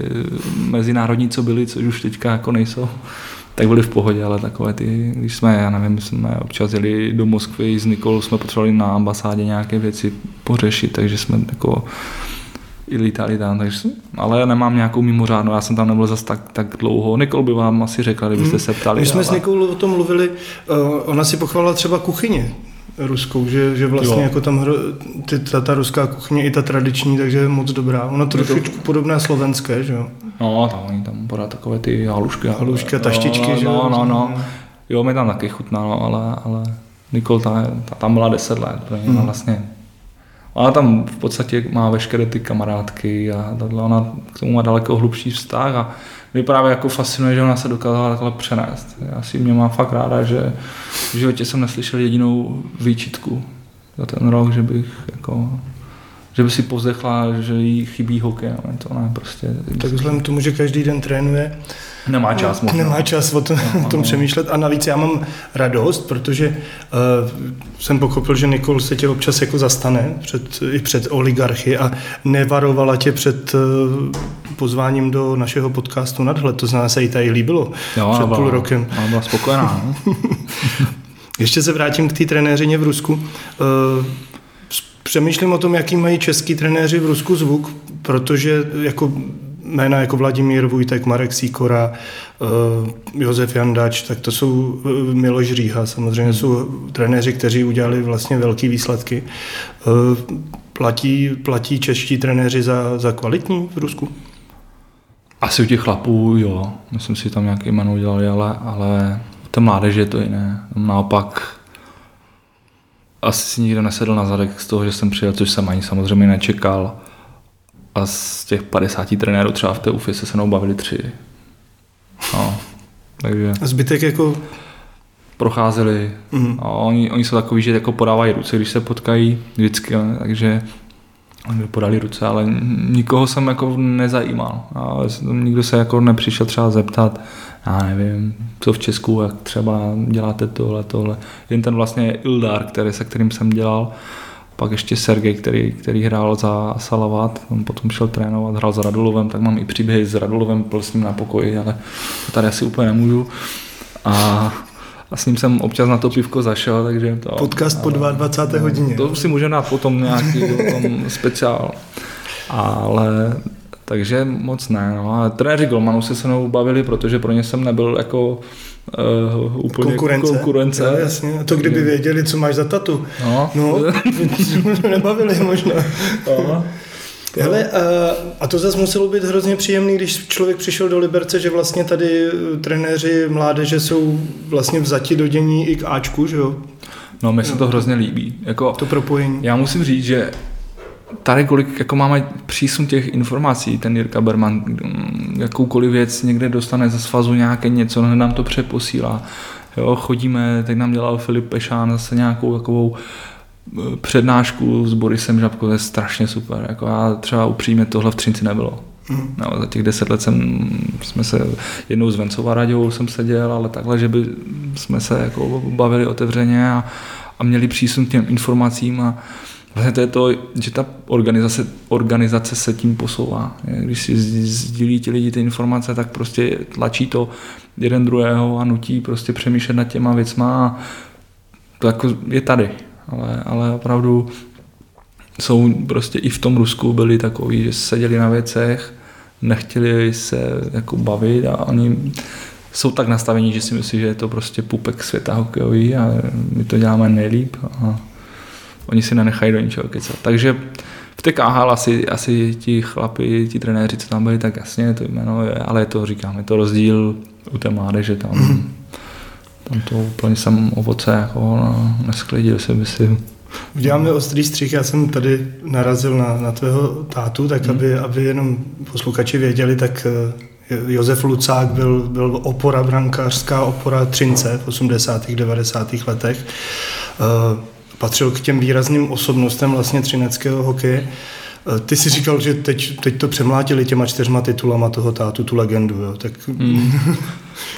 mezinárodní, co byly, což už teďka jako nejsou, tak byly v pohodě, ale takové ty, když jsme, já nevím, jsme občas jeli do Moskvy s Nikolou, jsme potřebovali na ambasádě nějaké věci pořešit, takže jsme jako i lítali tam, takže, ale nemám nějakou mimořádnou, já jsem tam nebyl zas tak, tak dlouho. Nikol by vám asi řekla, kdybyste se ptali. My jsme ale... s Nikou o tom mluvili, uh, ona si pochválila třeba kuchyně ruskou, že, že vlastně Jo. jako tam hro, ty, ta, ta ruská kuchyně i ta tradiční, takže je moc dobrá. Ona trošičku podobná slovenské, že jo? No, tam oni tam pořád takové ty halušky. Halušky a taštičky, no, že no, jo? no, no, no. Jo, mi tam taky chutnalo, ale, ale Nikol ta, ta, tam byla 10 let, protože Hmm. vlastně Ona tam v podstatě má veškeré ty kamarádky a ona k tomu má daleko hlubší vztah a mě právě jako fascinuje, že ona se dokázala takhle přenést. Já si mě má fakt ráda, že v životě jsem neslyšel jedinou výčitku za ten rok, že bych jako že by si pozdechla, že jí chybí hokej, no, to ne, prostě. Tak vzhledem k tomu, že každý den trénuje, Nemá čas možná. Nemá čas o tom, o tom přemýšlet a navíc já mám radost, protože uh, jsem pochopil, že Nikol se tě občas jako zastane před, i před oligarchy a nevarovala tě před uh, pozváním do našeho podcastu Nadhled, to znamená se jí tady líbilo Jo, před ona půl byla, rokem. Ona byla spokojená. No? Ještě se vrátím k té trenéřině v Rusku. Uh, přemýšlím o tom, jaký mají český trenéři v Rusku zvuk, protože jako jména jako Vladimír Vujtek, Marek Sýkora, uh, Josef Jandač, tak to jsou uh, Miloš Říha, samozřejmě jsou trenéři, kteří udělali vlastně velké výsledky. Uh, platí, platí čeští trenéři za, za kvalitní v Rusku? Asi u těch chlapů, jo. Myslím si, že tam nějaké jméno udělali, ale, ale u té mládeže je to jiné. Naopak asi si nikdo nesedl na zadek z toho, že jsem přijel, což jsem ani samozřejmě nečekal. A z těch 50 trenérů třeba v té UFI se se mnou bavili tři. No, takže Zbytek jako... procházeli. Mm. A oni, oni jsou takový, že jako podávají ruce, když se potkají vždycky, takže oni podali ruce, ale nikoho jsem jako nezajímal. A nikdo se jako nepřišel třeba zeptat, já nevím, co v Česku, jak třeba děláte tohle, tohle. Jen ten vlastně Ildar, který, se kterým jsem dělal, pak ještě Sergej, který, který hrál za Salavat, on potom šel trénovat, hrál za Radulovem, tak mám i příběhy s Radulovem, byl s ním na pokoji, ale to tady asi úplně nemůžu. A a s ním jsem občas na to pivko zašel, takže to... Podcast po 22. hodině. To si můžeme dát potom nějaký potom speciál. Ale takže moc ne. No. A trenéři Golmanu se se mnou bavili, protože pro ně jsem nebyl jako uh, úplně konkurence. konkurence. Jo, jasně. A to kdyby věděli, co máš za tatu. No. No, nebavili možná. no. Hele, a, a to zase muselo být hrozně příjemný, když člověk přišel do Liberce, že vlastně tady eh, trenéři mládeže jsou vlastně vzati do dění i k Ačku, že jo? no, mně se to hrozně líbí. Jako, To propojení. Já musím říct, že tady kolik jako máme přísun těch informací, ten Jirka Berman, mm, jakoukoliv věc někde dostane ze svazu nějaké něco, hned nám to přeposílá. Jo, chodíme, teď nám dělal Filip Pešán zase nějakou takovou eh, přednášku s Borisem Žabkou, to je strašně super. Jako já třeba upřímně tohle v Třinci nebylo. Mhm. No, za těch deset let jsem, jsme se, jednou s Vencova Raděvou jsem seděl, ale takhle, že by jsme se jako bavili otevřeně a, a měli přísun k těm informacím a vlastně to je to, že ta organizace, organizace se tím posouvá. Když si sdílí ti lidi ty informace, tak prostě tlačí to jeden druhého a nutí prostě přemýšlet nad těma věcma a to jako je tady. Ale, ale opravdu jsou prostě i v tom Rusku byli takový, že seděli na věcech, nechtěli se jako bavit a oni jsou tak nastavení, že si myslí, že je to prostě pupek světa hokejový a my to děláme nejlíp a oni si nenechají do ničeho kecat. Takže v té KHL asi, asi ti chlapi, ti trenéři, co tam byli, tak jasně to jméno je, ale je to, říkám, je to rozdíl u té mládeže, tam, tam to úplně jsem ovoce jako no, nesklidil se, myslím. Uděláme ostrý střih, já jsem tady narazil na, na tvého tátu, tak aby, aby jenom posluchači věděli, tak eh, Josef Lucák byl, byl opora, brankářská opora Třince v 80. 90. letech. Patřil k těm výrazným osobnostem vlastně třineckého hokeje. Uh, ty si říkal, že teď, teď to přemlátili těma čtyřma titulama toho tátu, tu legendu. Jo. Tak... Hmm.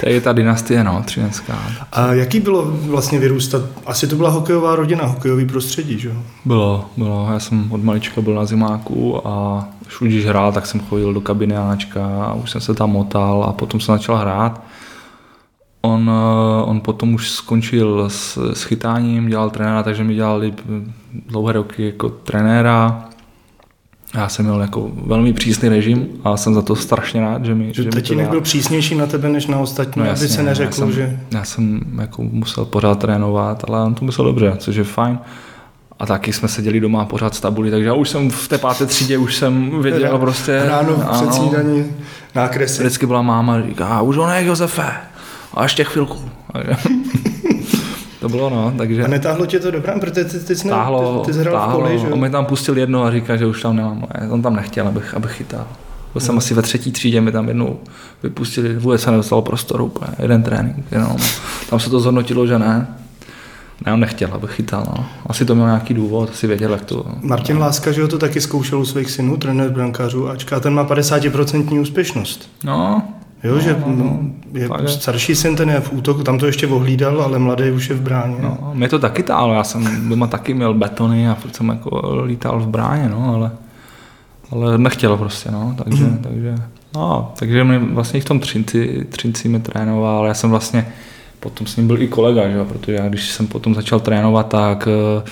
To je ta dynastie, no, třinecká. A jaký bylo vlastně vyrůstat? Asi to byla hokejová rodina, hokejový prostředí, že jo? Bylo, bylo. Já jsem od malička byl na zimáku a už když hrál, tak jsem chodil do kabiny Ačka a už jsem se tam motal a potom jsem začal hrát. On, eh, on potom už skončil s, s chytáním, dělal trenéra, takže mi dělali dlouhé roky jako trenéra. Já jsem měl jako velmi přísný režim a jsem za to strašně rád, že mi Že že tatínek byl přísnější na tebe než na ostatní, No aby jasně, se já neřeklo, jsem, že... Já jsem jako musel pořád trénovat, ale on to myslel dobře, což je fajn. A taky jsme seděli doma pořád s tabuli, takže já už jsem v té páté třídě, už jsem věděl prostě... Ráno před snídaní nákresy. Vždycky byla máma, říká, už honek Josefe, a ještě chvilku. To bylo no, takže A netáhlo tě to dobrá, protože ty, ty, jsi, ne, táhlo, ty, ty jsi hrál v táhlo. koli, že jo? On mi tam pustil jedno a říká, že už tam nemám. On tam nechtěl, abych, abych chytal. Byl jsem asi ve třetí třídě, mi tam jednou vypustili, vůbec se nedostalo prostoru, úplně, jeden trénink, jenom. Tam se to zhodnotilo, že ne. Ne, on nechtěl, abych chytal, no. Asi to měl nějaký důvod, asi věděl, jak to... Martin Láska, že ho to taky zkoušel u svých synů, trenér brankářů, ačka ten má 50% úspěšnost. No, Jo, No, že no, no. je je. starší syn, ten je v útoku, tam to ještě ohlídal, ale mladý už je v bráně. no, mě to taky tálo, já jsem doma taky měl betony a furt jsem jako lítal v bráně, no, ale, ale nechtěl prostě, no, takže, Mhm. takže, no, takže mě vlastně v tom Třinci, Třinci mě trénoval, já jsem vlastně, potom s ním byl i kolega, že protože já když jsem potom začal trénovat, tak eh,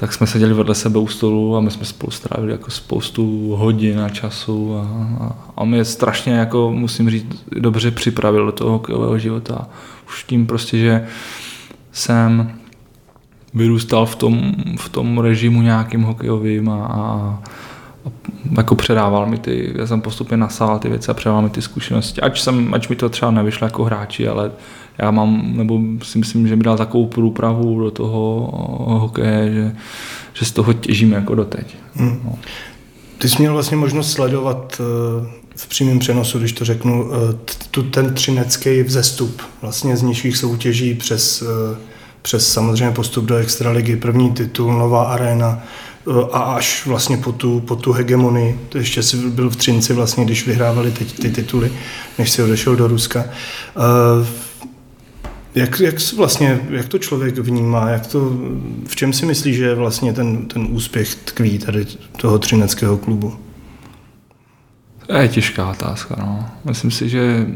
tak jsme seděli vedle sebe u stolu a my jsme spolu strávili jako spoustu hodin a času a, a, a mě strašně, jako musím říct, dobře připravil do toho hokejového života. Už tím prostě, že jsem vyrůstal v tom, v tom režimu nějakým hokejovým a, a, a jako předával mi ty, já jsem postupně nasál ty věci a předával mi ty zkušenosti. Ač, jsem, ač mi to třeba nevyšlo jako hráči, ale já mám, nebo si myslím, že mi dal takovou průpravu do toho hokeje, že, že z toho těžím jako doteď. Hmm. No. Ty jsi měl vlastně možnost sledovat eh, v přímém přenosu, když to řeknu, eh, tu, ten třinecký vzestup vlastně z nižších soutěží přes, eh, přes samozřejmě postup do extraligy, první titul, nová arena eh, a až vlastně po tu, po tu hegemonii. To ještě si byl v Třinci vlastně, když vyhrávali teď ty tituly, než si odešel do Ruska. Jak, jak, vlastně, jak to člověk vnímá, jak to, v čem si myslí, že vlastně ten, ten úspěch tkví tady toho třineckého klubu? To je těžká otázka. No. Myslím si, že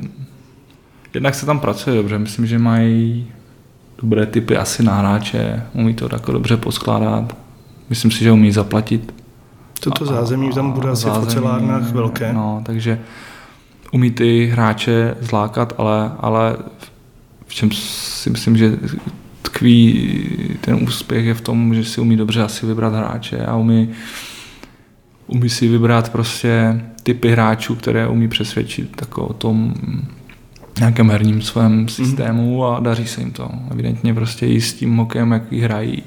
jednak se tam pracuje dobře. Myslím, že mají dobré typy asi na hráče, umí to jako dobře poskládat. Myslím si, že umí zaplatit. Toto A- zázemí tam bude asi v zázemí, ocelárnách velké. No, takže umí ty hráče zlákat, ale, ale v čem si myslím, že tkví ten úspěch je v tom, že si umí dobře asi vybrat hráče a umí, umí si vybrat prostě typy hráčů, které umí přesvědčit jako o tom nějakém herním svém systému a daří se jim to. Evidentně prostě i s tím hokejem, jaký hrají,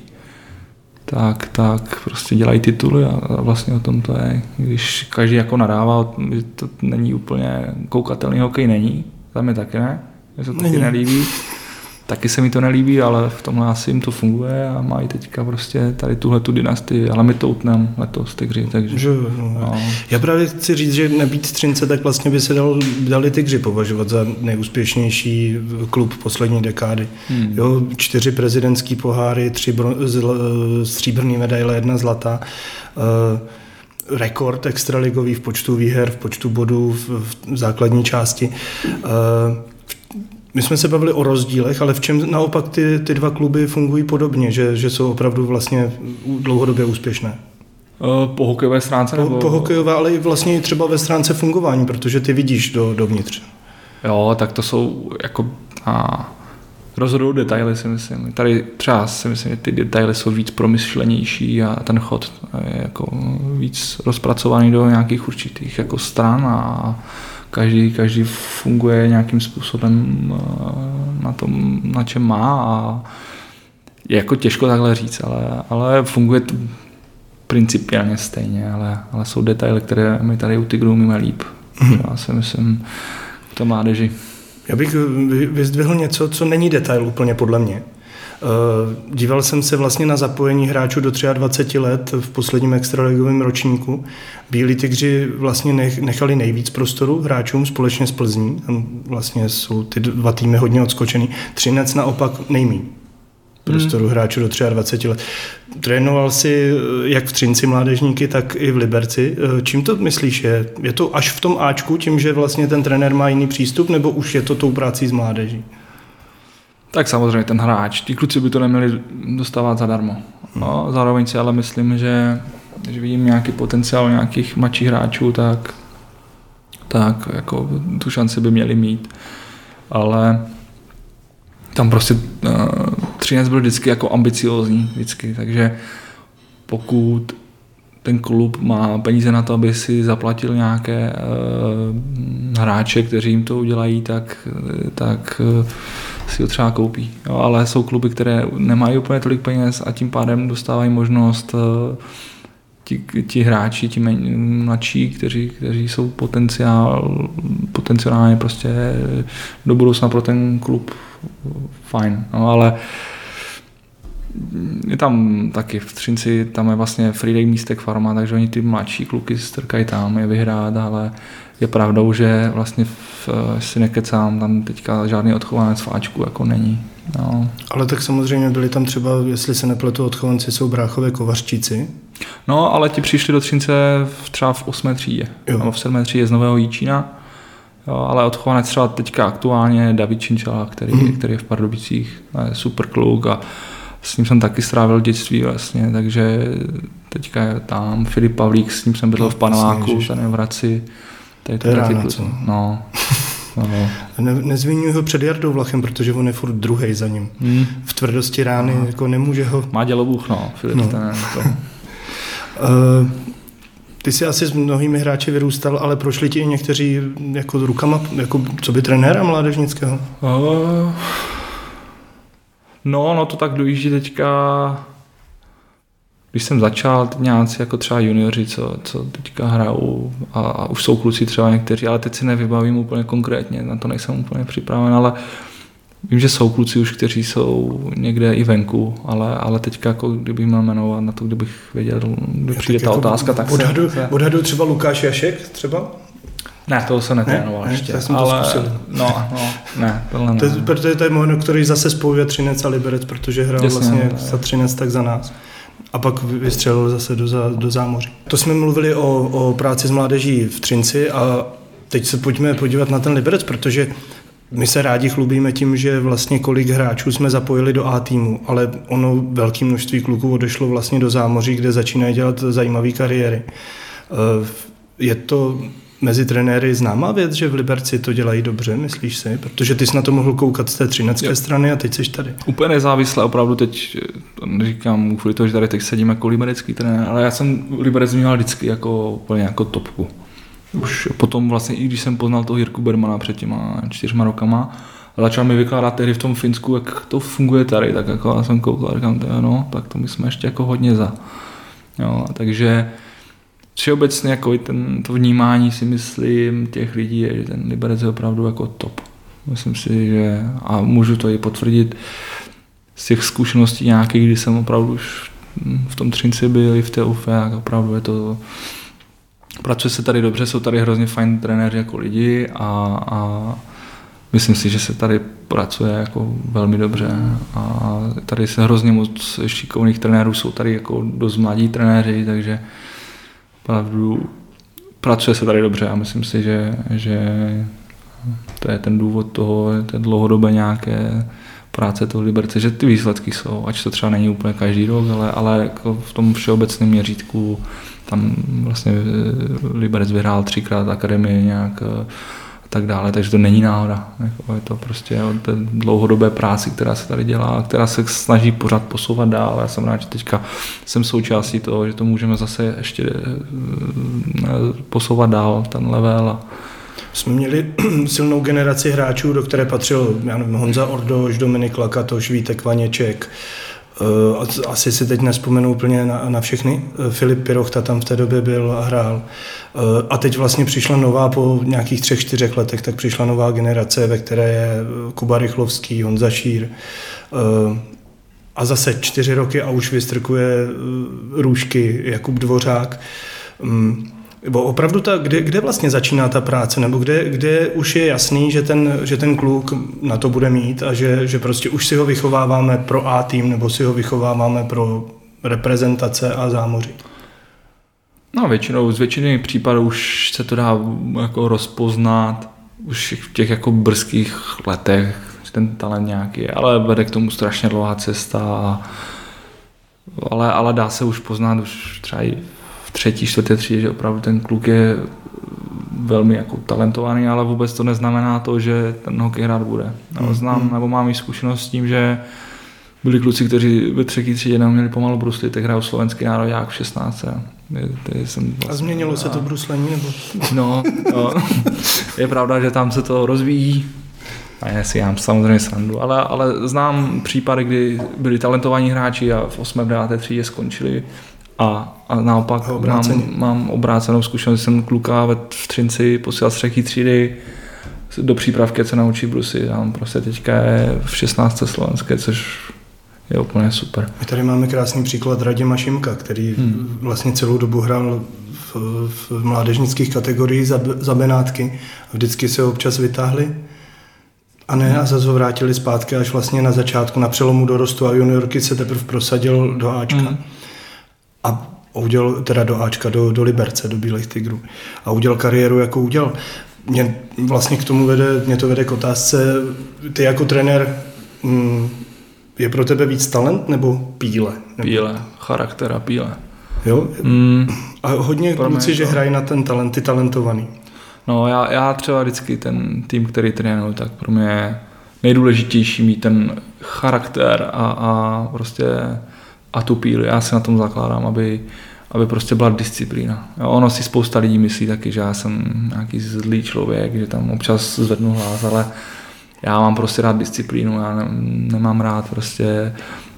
tak, tak prostě dělají tituly a vlastně o tom to je. Když každý jako nadává, že to není úplně koukatelný hokej, není, tam je taky ne, mně se to taky nelíbí. Taky se mi to nelíbí, ale v tomhle asi jim to funguje a mají teďka prostě tady tuhle tu dynastii, ale my to utneme letos tygři, takže... Že, no. No. Já právě chci říct, že nebýt Třince, tak vlastně by se dal, dali Tygři považovat za nejúspěšnější klub poslední dekády. Hmm. Jo, čtyři prezidentský poháry, tři bro, zl, stříbrný medaile, jedna zlatá. Uh, rekord extraligový v počtu výher, v počtu bodů v, v základní části. Uh, my jsme se bavili o rozdílech, ale v čem naopak ty, ty dva kluby fungují podobně, že, že jsou opravdu vlastně dlouhodobě úspěšné? Eh, Po hokejové stránce? Po, nebo... po hokejové, ale i vlastně i třeba ve stránce fungování, protože ty vidíš do, dovnitř. Jo, tak to jsou jako a, rozhodují detaily, si myslím. Tady třeba si myslím, že ty detaily jsou víc promyšlenější a ten chod je jako víc rozpracovaný do nějakých určitých jako stran a každý, každý funguje nějakým způsobem eh, na tom, na čem má a je jako těžko takhle říct, ale, ale funguje to principiálně stejně, ale, ale jsou detaily, které my tady u Tigru umíme líp. Mm. Já si myslím, to mládeži. Já bych vyzdvihl něco, co není detail úplně podle mě. Eh, díval jsem se vlastně na zapojení hráčů do 23 let v posledním extraligovém ročníku. Bílí tygři vlastně nechali nejvíc prostoru hráčům společně s Plzní. Vlastně jsou ty dva týmy hodně odskočený. Třinec naopak nejmí prostoru hmm. hráčů do 23 let. Trénoval si eh, jak v Třinci mládežníky, tak i v Liberci. Eh, čím to myslíš? Je, je to až v tom Ačku, tím, že vlastně ten trenér má jiný přístup, nebo už je to tou prací s mládeží? Tak samozřejmě ten hráč, ti kluci by to neměli dostávat zadarmo. No, zároveň si ale myslím, že když vidím nějaký potenciál nějakých mladších hráčů, tak, tak jako tu šanci by měli mít. Ale tam prostě uh, Třinec byl vždycky jako ambiciózní, vždycky, takže pokud ten klub má peníze na to, aby si zaplatil nějaké uh, hráče, kteří jim to udělají, tak, tak uh, si ho třeba koupí. Jo, ale jsou kluby, které nemají úplně tolik peněz a tím pádem dostávají možnost uh, ti, ti hráči, ti mladší, kteří, kteří jsou potenciál, potenciálně prostě do budoucna pro ten klub fajn. No, ale je tam taky v Třinci, tam je vlastně Friday místek farma, takže oni ty mladší kluky strkají tam je vyhrát, ale je pravdou, že vlastně v, si nekecám, tam teďka žádný odchovanec v Ačku jako není. No. Ale tak samozřejmě byli tam třeba, jestli se nepletu, odchovanci jsou bráchové kovařčíci. No, ale ti přišli do Třince v, třeba v 8. třídě, jo. nebo v 7. třídě z Nového Jíčína. Jo, ale odchovanec třeba teďka aktuálně David Činčala, který, mm. který je v Pardubicích, je super kluk a s ním jsem taky strávil dětství vlastně, takže teďka je tam Filip Pavlík, s ním jsem byl no, v Paneláku, ten v Hradci. Tady to je rána, ty, no. No. Ne, nezmiňuji ho před Jardou Vlachem, protože on je furt druhý za ním. Hmm. V tvrdosti rány no. jako nemůže ho... Má dělobůh, no, Filip no. ten, to... uh, ty jsi asi s mnohými hráči vyrůstal, ale prošli ti i někteří jako rukama, jako co by trenéra mládežnického? Uh, No, no to tak dojíždí teďka, když jsem začal, nějací jako třeba junioři, co, co teďka hrajou a, a už jsou kluci třeba někteří, ale teď si nevybavím úplně konkrétně, na to nejsem úplně připraven, ale Vím, že jsou kluci už, kteří jsou někde i venku, ale, ale teďka, jako kdybych měl jmenovat na to, kdybych věděl, kdy přijde ta jako otázka, tak odhadu, se... Odhadu třeba Lukáš Jašek třeba? Ne, toho se netrénoval ne, ještě. Ne, jsem ale, to zkusil. No, no, ne, tohle ne. To, protože to je jméno, který zase spojuje Třinec a Liberec, protože hrál Jasně, vlastně ne. za Třinec tak za nás. A pak vystřelil zase do, za, do zámoří. To jsme mluvili o, o práci s mládeží v Třinci a teď se pojďme podívat na ten Liberec, protože my se rádi chlubíme tím, že vlastně kolik hráčů jsme zapojili do A týmu, ale ono velké množství kluků odešlo vlastně do zámoří, kde začínají dělat zajímavé kariéry. Eh, je to mezi trenéry známá věc, že v Liberci to dělají dobře, myslíš si? Protože ty jsi na to mohl koukat z té třinecké jo. strany a teď jsi tady. Úplně nezávisle, opravdu teď, to neříkám kvůli toho, že tady teď sedím jako liberecký trenér, ale já jsem Liberec měl vždycky jako úplně jako topku. Už potom vlastně, i když jsem poznal toho Jirku Bermana před těma čtyřma rokama, a začal mi vykládat tehdy v tom Finsku, jak to funguje tady, tak jako já jsem koukal říkám, no, tak to my jsme ještě jako hodně za. Jo, takže všeobecně jako ten, to vnímání si myslím těch lidí je, že ten Liberec je opravdu jako top. Myslím si, že a můžu to i potvrdit z těch zkušeností nějakých, kdy jsem opravdu už v tom Třinci byl i v té UFE, a opravdu je to pracuje se tady dobře, jsou tady hrozně fajn trenéři jako lidi a, a myslím si, že se tady pracuje jako velmi dobře a tady se hrozně moc šikovných trenérů, jsou tady jako dost mladí trenéři, takže opravdu pracuje se tady dobře a myslím si, že, že to je ten důvod toho, té dlouhodobé nějaké práce toho Liberce, že ty výsledky jsou, ať to třeba není úplně každý rok, ale, ale jako v tom všeobecném měřítku tam vlastně Liberec vyhrál třikrát akademii nějak a tak dále, takže to není náhoda. Jako je to prostě o té dlouhodobé práci, která se tady dělá, která se snaží pořád posouvat dál. Já jsem rád, že teďka jsem součástí toho, že to můžeme zase ještě eh, posouvat dál, ten level. A... Jsme měli silnou generaci hráčů, do které patřil já nevím, Honza Ordoš, Dominik Lakatoš, Vítek Vaněček, asi si teď nespomenu úplně na, na všechny. Eh, Filip Pirochta tam v té době byl a hrál. Eh, a teď vlastně přišla nová, po nějakých třech, čtyřech letech, tak přišla nová generace, ve které je Kuba Rychlovský, Honza Šír. A zase čtyři roky a už vystrkuje růžky Jakub Dvořák. Opravdu ta, kde, kde vlastně začíná ta práce, nebo kde, kde už je jasný, že ten, že ten kluk na to bude mít a že, že prostě už si ho vychováváme pro A tým, nebo si ho vychováváme pro reprezentace a zámoří? No většinou, z většiny případů už se to dá jako rozpoznat už v těch jako brzkých letech, že ten talent nějaký ale vede k tomu strašně dlouhá cesta a ale, ale dá se už poznat už třeba i třetí, čtvrté třídě, že opravdu ten kluk je velmi jako talentovaný, ale vůbec to neznamená to, že ten hokej hrát bude. No, znám, mm. nebo mám i zkušenost s tím, že byli kluci, kteří ve třetí třídě neuměli pomalu bruslit, tak hrál slovenský národák v 16. jsem vlastně, a změnilo se to bruslení? Nebo? No, no, je pravda, že tam se to rozvíjí, a já si já samozřejmě srandu, ale, ale znám případy, kdy byli talentovaní hráči a v 8. 9. třídě skončili a, a naopak mám, mám obrácenou zkušenost, jsem kluka ve v Třinci posílal z třetí třídy do přípravky, co naučí brusy. A on prostě teďka je v 16. slovenské, což je úplně super. My tady máme krásný příklad Radima Šimka, který hmm. vlastně celou dobu hrál v, v mládežnických kategoriích za, za Benátky. Vždycky se ho občas vytáhli a ne a zase ho vrátili zpátky až vlastně na začátku, na přelomu dorostu a juniorky se teprve prosadil do Ačka. Hmm a udělal teda do Ačka, do, do Liberce, do Bílých tigrů a udělal kariéru, jako udělal. Mě vlastně k tomu vede, mě to vede k otázce, ty jako trenér, mm, je pro tebe víc talent nebo píle? Nebo... Píle, charakter a píle. Jo? Mm. A hodně kluci, že hrají na ten talent, ty talentovaný. No já, já třeba vždycky ten tým, který trénuju, tak pro mě je nejdůležitější mít ten charakter a, a prostě a tu píli. Já se na tom zakládám, aby, aby prostě byla disciplína. Jo, ono si spousta lidí myslí taky, že já jsem nějaký zlý člověk, že tam občas zvednu hlas, ale já mám prostě rád disciplínu, já ne, nemám rád prostě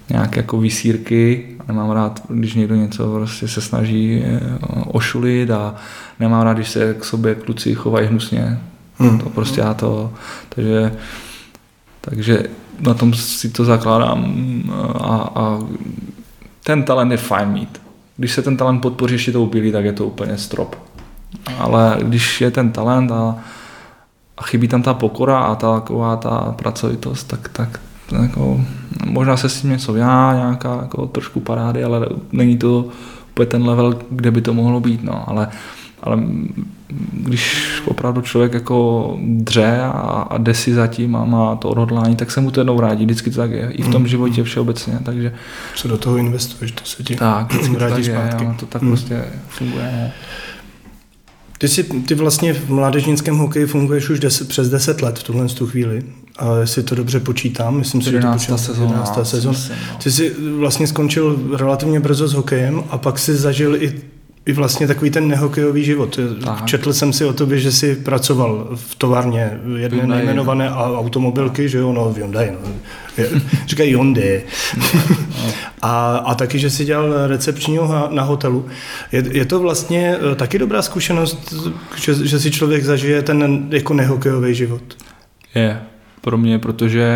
nějaké jako vysírky, nemám rád, když někdo něco prostě se snaží eh, ošulit a nemám rád, když se k sobě kluci chovají hnusně. Hmm. To prostě já to, takže, takže na tom si to zakládám a, a ten talent je fajn mít. Když se ten talent podpoří ještě tou bílí, tak je to úplně strop. Ale když je ten talent a, a chybí tam ta pokora a ta taková ta pracovitost, tak, tak jako, možná se s tím něco já, nějaká jako trošku parády, ale není to úplně ten level, kde by to mohlo být. No. Ale ale když opravdu člověk jako dře a, a jde si zatím a má to odhodlání, tak se mu to jednou vrátí. Vždycky to tak je. I v tom mm. životě všeobecně. Takže, Co do toho investuješ, to se ti tak, vždycky vrátí to tak zpátky. Je, to tak mm. prostě funguje. Ty, jsi, ty vlastně v mládežnickém hokeji funguješ už deset, přes 10 let v tuhle tu chvíli. A jestli to dobře počítám, myslím si, že to počítám. Sezóna, 11. sezóna. No. Ty jsi vlastně skončil relativně brzo s hokejem a pak si zažil i i vlastně takový ten nehokejový život. Tak. Četl jsem si o tobě, že jsi pracoval v továrně jedné Hyundai, nejmenované no. automobilky, že jo, no Hyundai, no. říkají Hyundai. a, a taky, že jsi dělal recepčního na hotelu. Je, je to vlastně eh, taky dobrá zkušenost, že, že si člověk zažije ten jako nehokejový život? Je, pro mě, protože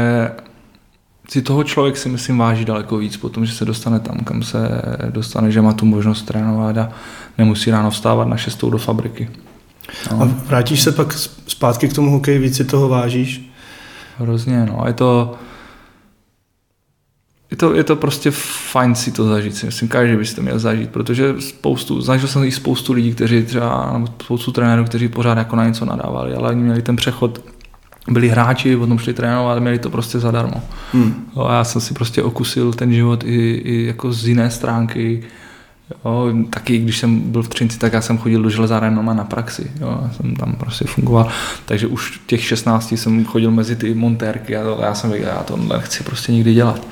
si toho člověk si myslím váží daleko víc potom, že se dostane tam, kam se dostane, že má tu možnost trénovat a nemusí ráno vstávat na šestou do fabriky. No. A vrátíš se pak zpátky k tomu hokeji, víc si toho vážíš? Hrozně, no. Je to, je to, je to prostě fajn si to zažít, si myslím, každý by si to měl zažít, protože spoustu, zažil jsem i spoustu lidí, kteří třeba, nebo spoustu trenérů, kteří pořád jako na něco nadávali, ale oni měli ten přechod byli hráči, potom šli trénovat, měli to prostě zadarmo. Hmm. A já jsem si prostě okusil ten život i, i jako z jiné stránky. Jo, taky když jsem byl v Třinci, tak já jsem chodil do železáren na praxi. Jo, já jsem tam prostě fungoval. Takže už těch 16 jsem chodil mezi ty montérky a to, já jsem věděl, já to nechci prostě nikdy dělat.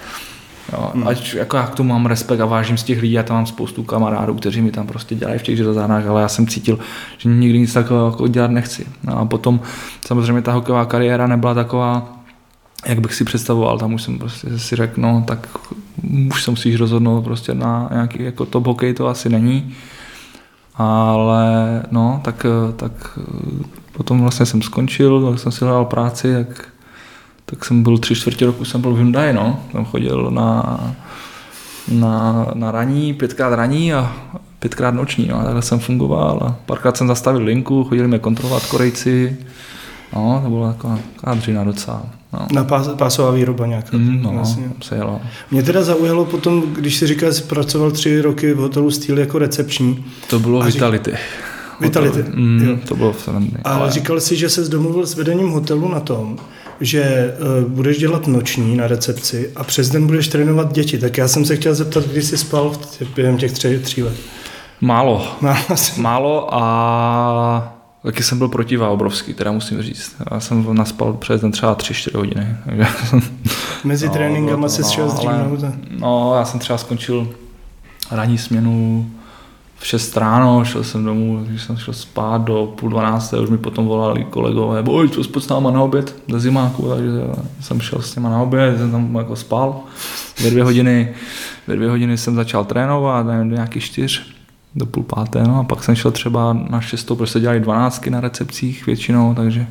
Jo, hmm. Ať jako já k tomu mám respekt a vážím z těch lidí, já tam mám spoustu kamarádů, kteří mi tam prostě dělají v těch železárnách, ale já jsem cítil, že nikdy nic takového jako dělat nechci. No a potom samozřejmě ta hokejová kariéra nebyla taková, jak bych si představoval, tam už jsem prostě si řekl, no tak už se musíš rozhodnout prostě na nějaký jako top hokej, to asi není. Ale no, tak, tak potom vlastně jsem skončil, tak jsem si hledal práci, tak, tak jsem byl tři čtvrtě roku, jsem byl v Hyundai, no. Jsem chodil na, na, na raní, pětkrát raní a pětkrát noční, no. takhle jsem fungoval a párkrát jsem zastavil linku, chodili mě kontrolovat Korejci, no, to byla taková, taková dřina docela. No. Na pás, pásová výroba nějaká. Mm, no, vlastně. se jelo. Mě teda zaujalo potom, když si říkal, že jsi pracoval tři roky v hotelu Steel jako recepční. To bylo Vitality. Vitality. Mm, jo. To bylo srandný. Ale, ale říkal jsi, že se domluvil s vedením hotelu na tom, že uh, budeš dělat noční na recepci a přes den budeš trénovat děti. Tak já jsem se chtěl zeptat, kdy jsi spal v tě, během těch tři, tří let. Málo. Málo a taky jsem byl protivá obrovský, teda musím říct. Já jsem naspal přes den třeba 3-4 hodiny. Takže Mezi no, tréninkama jsi šel zdřímnout? No, já jsem třeba skončil ranní směnu v 6 ráno, šel jsem domů, když jsem šel spát do půl dvanácté, už mi potom volali kolegové, boj, co spod s náma na oběd ze zimáku, takže jsem šel s těma na oběd, jsem tam jako spal. Ve dvě hodiny, ve dvě hodiny jsem začal trénovat, nevím, do nějakých čtyř, do půl páté, no a pak jsem šel třeba na šestou, protože se dělali dvanáctky na recepcích většinou, takže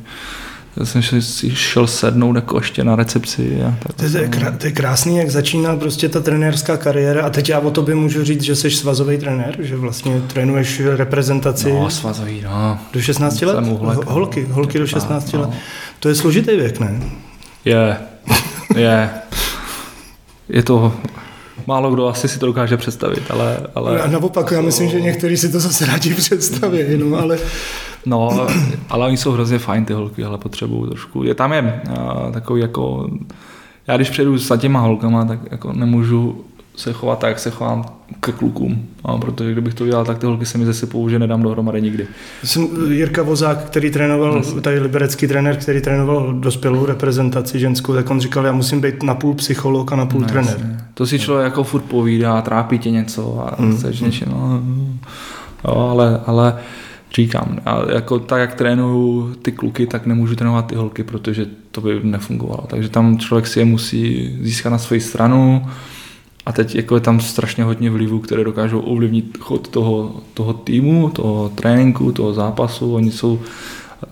já jsem si šel sednout jako ještě na recepci. A tak to, je, krá, to je krásný, jak začíná prostě ta trenérská kariéra a teď já o tobě můžu říct, že jsi svazový trenér, že vlastně trénuješ reprezentaci. No, svazový, no. Do 16 let? Uhlek, holky, holky do 16 no. let. To je složitý věk, ne? Je, je. Je to málo kdo asi si to dokáže představit, ale... ale naopak, já myslím, že někteří si to zase rádi představí, no, ale... No, ale oni jsou hrozně fajn ty holky, ale potřebují trošku. Je tam je uh, takový jako... Já když přijedu s těma holkama, tak jako nemůžu se chovat tak, jak se chovám ke klukům. No, protože kdybych to dělal, tak ty holky se mi zase že nedám dohromady nikdy. Jsem Jirka Vozák, který trénoval, tady liberecký trenér, který trénoval dospělou reprezentaci ženskou, tak on říkal, já musím být na půl psycholog a na půl no, trenér. Jasně. To si člověk jako furt povídá, trápí tě něco a mm. chceš mm. něčím, no, no, ale, ale říkám, a jako tak, jak trénuju ty kluky, tak nemůžu trénovat ty holky, protože to by nefungovalo. Takže tam člověk si je musí získat na svoji stranu, a teď jako je tam strašně hodně vlivů, které dokážou ovlivnit chod toho, toho týmu, toho tréninku, toho zápasu. Oni jsou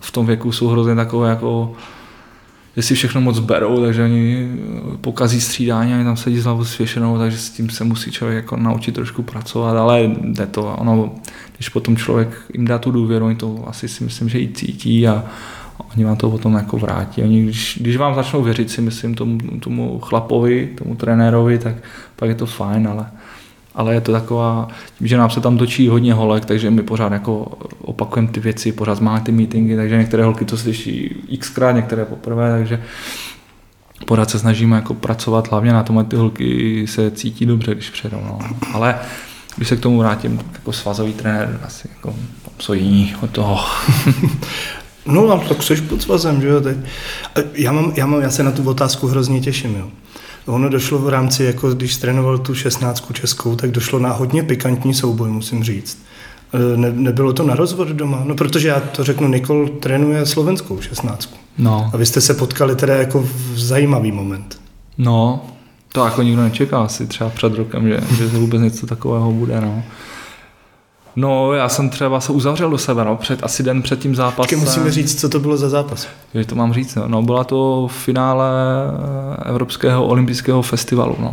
v tom věku jsou hrozně takové jako jestli všechno moc berou, takže oni pokazí střídání a tam sedí s hlavou svěšenou, takže s tím se musí člověk jako naučit trošku pracovat, ale jde to. Ono, když potom člověk jim dá tu důvěru, oni to asi si myslím, že i cítí a, oni vám to potom jako vrátí. Oni, když, když vám začnou věřit, si myslím, tomu, tomu chlapovi, tomu trenérovi, tak pak je to fajn, ale, ale je to taková, tím, že nám se tam točí hodně holek, takže my pořád jako opakujeme ty věci, pořád máme ty meetingy, takže některé holky to slyší xkrát, některé poprvé, takže pořád se snažíme jako pracovat hlavně na tom, ty holky se cítí dobře, když přijedou. No. Ale když se k tomu vrátím, jako svazový trenér asi jako co jiný od toho. No, tak jsi pod svazem, že jo? Teď. Já, mám, já, mám, já se na tu otázku hrozně těším, jo. Ono došlo v rámci, jako když trénoval tu šestnáctku českou, tak došlo na hodně pikantní souboj, musím říct. E, ne, nebylo to na rozvod doma? No, protože já to řeknu, Nikol trénuje slovenskou šestnáctku. No. A vy jste se potkali teda jako v zajímavý moment. No, to jako nikdo nečekal asi třeba před rokem, že, že vůbec něco takového bude, no. No, já jsem třeba se uzavřel do sebe, no, před, asi den před tím zápasem. Počkej, musíme říct, co to bylo za zápas. Že to mám říct, no. no byla to v finále Evropského olympijského festivalu, no.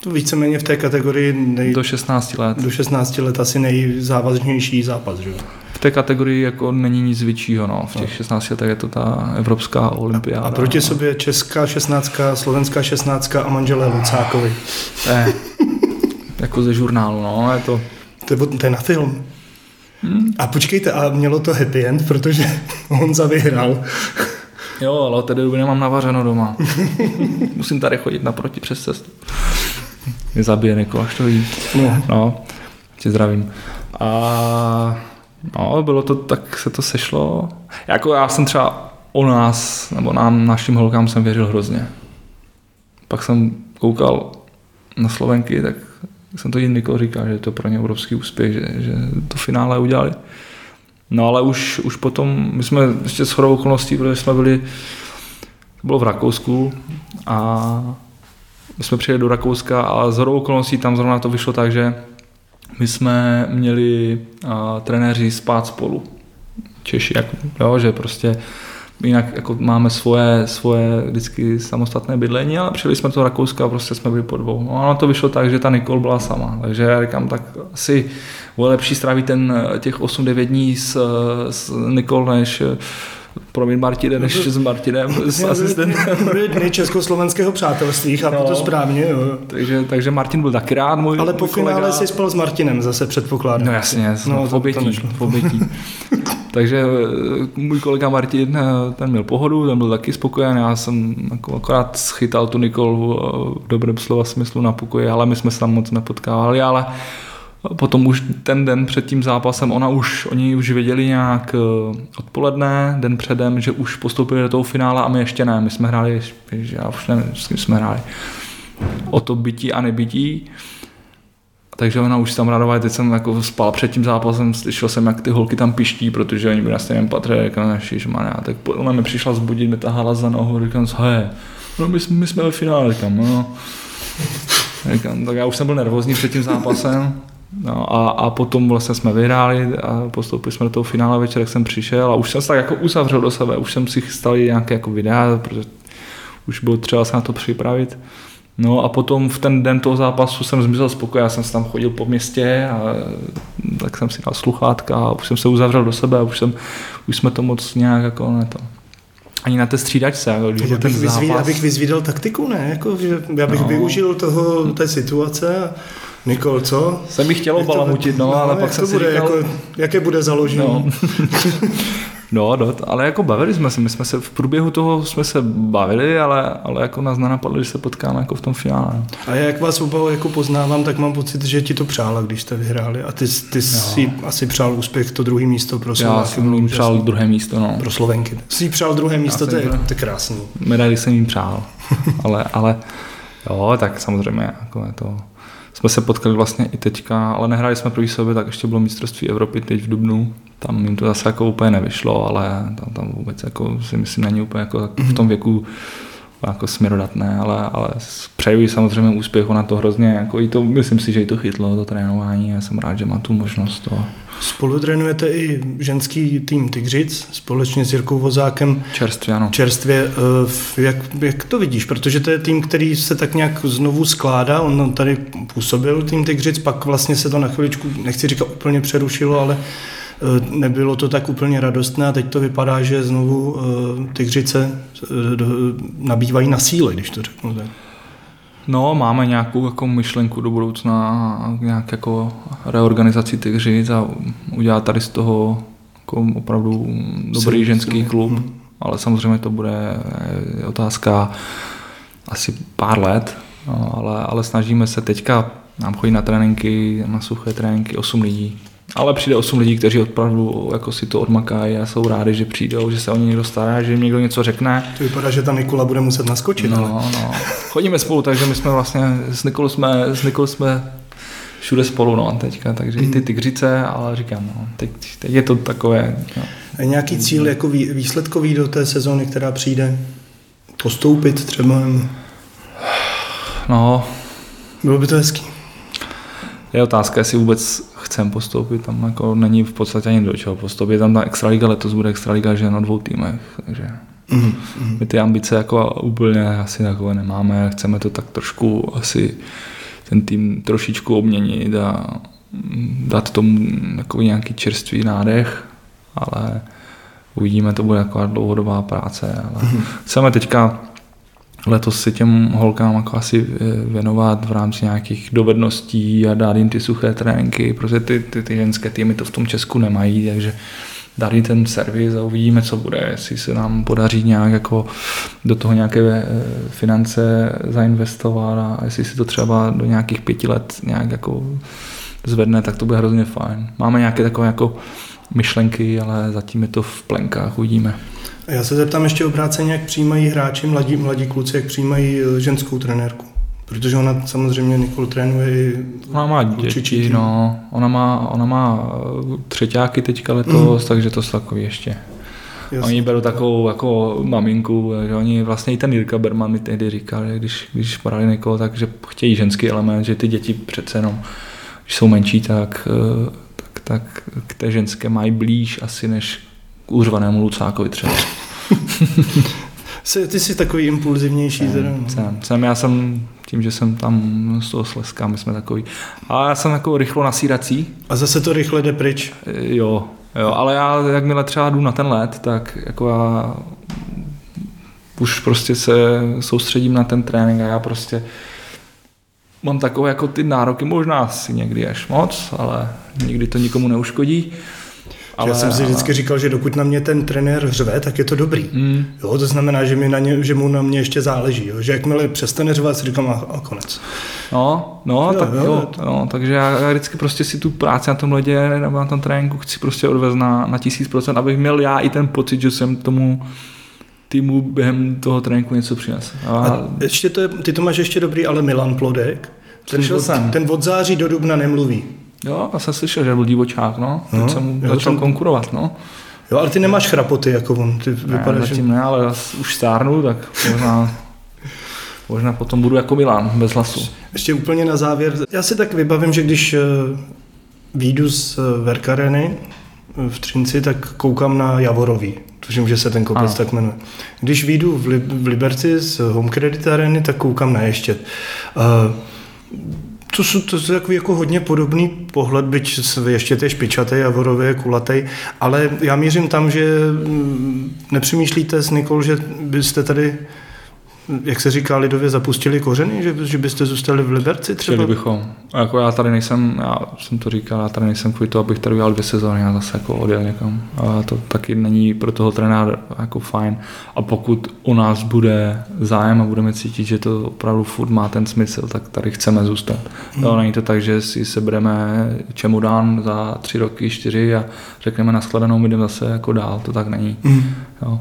To víceméně v té kategorii nej... do 16 let. Do 16 let asi nejzávaznější zápas, že V té kategorii jako není nic většího, no. V těch no. 16 letech je to ta Evropská olympiáda. A, a proti no. sobě česká 16, slovenská 16 a manželé Lucákovi. Ne, jako ze žurnálu, no. Je to to je, to je na film. Hmm. A počkejte, a mělo to happy end, protože Honza vyhrál. Jo, ale od té doby nemám navařeno doma. Musím tady chodit naproti přes cestu. Mě zabije Niko, až to jí. No. no, tě zdravím. A no, bylo to, tak se to sešlo. Jako já jsem třeba o nás, nebo nám, našim holkám jsem věřil hrozně. Pak jsem koukal na Slovenky, tak jsem to i Niko říkal, že je to pro ně obrovský úspěch, že, že to finále udělali. No ale už, už potom, my jsme ještě s chodou okolností, protože jsme byli, to bylo v Rakousku a my jsme přijeli do Rakouska a z hodou okolností tam zrovna to vyšlo tak, že my jsme měli uh, trenéři spát spolu. Češi, jak, jo, že prostě jinak jako máme svoje, svoje vždycky samostatné bydlení, ale přijeli jsme do Rakouska a prostě jsme byli po dvou. No a to vyšlo tak, že ta Nikol byla sama, takže já říkám, tak asi bylo lepší strávit ten, těch 8-9 dní s, s Nikol, než promiň Martine, než s Martinem, s asistentem. Byly dny československého přátelství, chápu no, to správně. Jo. Takže, takže Martin byl taky rád, můj Ale po můj finále kolega. si spal s Martinem, zase předpokládám. No jasně, No, to- v to obětí, v obětí. Takže eh, můj kolega Martin, eh, ten měl pohodu, ten byl taky spokojen, já jsem jako akorát schytal tu Nikolu eh, v dobrém slova smyslu na pokoji, ale my jsme se tam moc nepotkávali, ale potom už ten den před tím zápasem, ona už, oni už věděli nějak odpoledne, den předem, že už postoupili do toho finále a my ještě ne, my jsme hráli, já už nevím, s kým jsme hráli, o to bytí a nebytí. Takže ona už tam radovala, teď jsem jako spal před tím zápasem, slyšel jsem, jak ty holky tam piští, protože oni byli na stejném patře, říkám, ježišmarja, tak po- ona mi přišla zbudit, mi tahala za nohu, říkám, hej, no my, jsme- my jsme ve finále, říkám, no. Říkám, tak já už jsem byl nervózní před tím zápasem, No a, a potom vlastně jsme vyhráli a postoupili jsme do toho finále večer, jak jsem přišel a už jsem se tak jako uzavřel do sebe, už jsem si chystal nějaké jako videa, protože už bylo třeba se na to připravit. No a potom v ten den toho zápasu jsem zmizel z pokoje, já jsem se tam chodil po městě a tak jsem si dal sluchátka a už jsem se uzavřel do sebe a už, jsem, už jsme to moc nějak jako ne to. Ani na té střídačce, jako, když byl ten Abych, vyzví, zápas. abych vyzvídal taktiku, ne? Jako, že já bych no. No. využil toho, té situace a Nikol, co? Jsem bych chtěl Jak to- balamutit, no, ale jak pak to jsem si bude, říkal, jako, jaké bude založení? No. no, no, ale jako bavili jsme se, my jsme se v průběhu toho jsme se bavili, ale, ale jako nás nenapadlo, že se potkáme jako v tom finále. no. A já jak vás oba jako poznávám, tak mám pocit, že ti to přála, když jste vyhráli. A ty, ty si asi přál úspěch, to druhé místo pro Já Slováky. jsem jim přál druhé místo, no. Pro Slovenky. Jsi přál druhé místo, to je, to je krásný. Medaili jsem jim přál, ale, ale jo, tak samozřejmě jako je to, jsme se potkali vlastně i teďka, ale nehráli jsme proti sobě, tak ještě bylo mistrovství Evropy teď v Dubnu, tam jim to zase jako úplně nevyšlo, ale tam, tam vůbec jako si myslím není úplně jako v tom věku jako směrodatné, ale, ale přeju jí samozřejmě úspěch, ona to hrozně, jako i to, myslím si, že jí to chytlo, to trénování, já jsem rád, že má tu možnost to Spolu trénujete i ženský tým Tigřic společně s Jirkou Vozákem čerstvě, ano. čerstvě. eh, Jak, jak to vidíš? Protože to je tým, který se tak nějak znovu skládá. On tady působil tým Tigřic, pak vlastně se to na chviličku, nechci říkat úplně přerušilo, ale nebylo to tak úplně radostné a teď to vypadá, že znovu eh, Tigřice eh, nabývají na síle, když to řeknu tak. No, máme nějakou jako myšlenku do budoucna, nějak jako reorganizaci těch říct a udělat tady z toho jako opravdu dobrý Silný, ženský silný. klub, Mhm. ale samozřejmě to bude eh, otázka asi pár let, no, ale, ale snažíme se teďka, nám chodí na tréninky, na suché tréninky 8 lidí, ale přijde 8 lidí, kteří opravdu jako si to odmakají a jsou rádi, že přijdou, že se o ně někdo stará, že jim někdo něco řekne. To vypadá, že ta Nikola bude muset naskočit. ale- No, no. Chodíme spolu, takže my jsme vlastně s Nikolou jsme, s Nikolou jsme všude spolu, no, teďka, takže i ty tygřice, ale říkám, no, teď, teď je to takové, no. A nějaký cíl jako vý- výsledkový do té sezóny, která přijde? Postoupit třeba? no, Bylo by to hezký. je otázka, jestli vůbec chcem postoupit, tam jako není v podstatě ani do čeho postoupit, tam ta extraliga letos bude extraliga, že na dvou týmech, takže Mm. my ty ambice jako úplně asi takové nemáme, chceme to tak trošku asi ten tým trošičku obměnit a mm, dát tomu takový nějaký čerstvý nádech, ale uvidíme, to bude taková dlouhodobá práce, ale chceme teďka letos si těm holkám jako asi eh, věnovat v rámci nějakých dovedností a dát jim ty suché tréninky, protože ty, ty, ty ženské týmy to v tom Česku nemají, takže dát jim ten servis a uvidíme, co bude, jestli se nám podaří nějak jako do toho nějaké eh, finance zainvestovat a jestli si to třeba do nějakých pěti let nějak jako zvedne, tak to bude hrozně fajn. Máme nějaké takové jako myšlenky, ale zatím je to v plenkách, uvidíme. Já se zeptám ještě obráceně, jak přijímají hráči, mladí, mladí kluci, jak přijímají eh, ženskou trenérku. Protože ona samozřejmě Nikol trénuje i Ona má děti, tým. no. Ona má, ona má eh, třeťáky teďka letos, mm. takže to jsou takový ještě Oni berou takovou jako maminku, že oni vlastně i ten Jirka Berman mi tehdy říkal, že když, když brali někoho, tak že chtějí ženský element, že ty děti přece jenom, když jsou menší, tak, eh, tak, tak k té ženské mají blíž asi než k úřvanému Lucákovi třeba. Ty jsi takový impulzivnější. teda, no. Jsem, jsem, já jsem tím, že jsem tam z toho Slezska, my jsme takový. A já jsem jako rychlo nasírací, A zase to rychle jde pryč. E, Jo, jo, ale já jakmile třeba jdu na ten let, tak jako já už prostě se soustředím na ten trénink a já prostě mám takové jako ty nároky, možná si někdy až moc, ale nikdy to nikomu neuškodí. Ale, já jsem si vždycky říkal, že dokud na mě ten trenér řve, tak je to dobrý. Mm, Jo, to znamená, že, mi na ně, že mu na mě ještě záleží. Jo? Že jakmile přestane řvat, si říkám a, a konec. no, no, Jo, tak jo, jo, to- no, takže já, já, vždycky prostě si tu práci na tom ledě nebo na tom tréninku chci prostě odvést na, na tisíc procent, abych měl já i ten pocit, že jsem tomu týmu během toho tréninku něco přinesl. A, A ještě to je, ty to máš ještě dobrý, ale Milan Plodek, ten od, jsem. ten od září do dubna nemluví. Jo, já jsem slyšel, že byl divočák, no. Teď No, jsem jo, začal ten- konkurovat, no. Jo, ale ty nemáš chrapoty jako on. Ty Ne, vypadáš, že... zatím ne, ale já už stárnu, tak možná, možná potom budu jako Milan, bez hlasu. Ještě úplně na závěr. Já si tak vybavím, že když eh, výjdu z eh, Verkareny eh, v Třinci, tak koukám na Javorový. Tuším, že se ten kopec Ano. tak jmenuje. Když výjdu v, Li- v Liberci z Home Credit Areny, tak koukám na Ještět. Uh, to jsou, to jsou takový jako hodně podobný pohled, byť ještě je špičatý, Javorový je kulatý, ale já mířím tam, že mm, nepřemýšlíte s Nikol, že byste tady jak se říká lidově, zapustili kořeny, že, že byste zůstali v Liberci třeba? Chtěli bychom. A jako já tady nejsem, já jsem to říkal, já tady nejsem kvůli toho, abych tady udělal dvě sezóny, já zase jako odjel někam. A to taky není pro toho trenéra jako fajn. A pokud u nás bude zájem a budeme cítit, že to opravdu furt má ten smysl, tak tady chceme zůstat. Hmm. Jo, není to tak, že si sebereme čemodán za tři roky, čtyři a řekneme nashledanou, my jdeme zase jako dál, to tak není. Mm. Jo.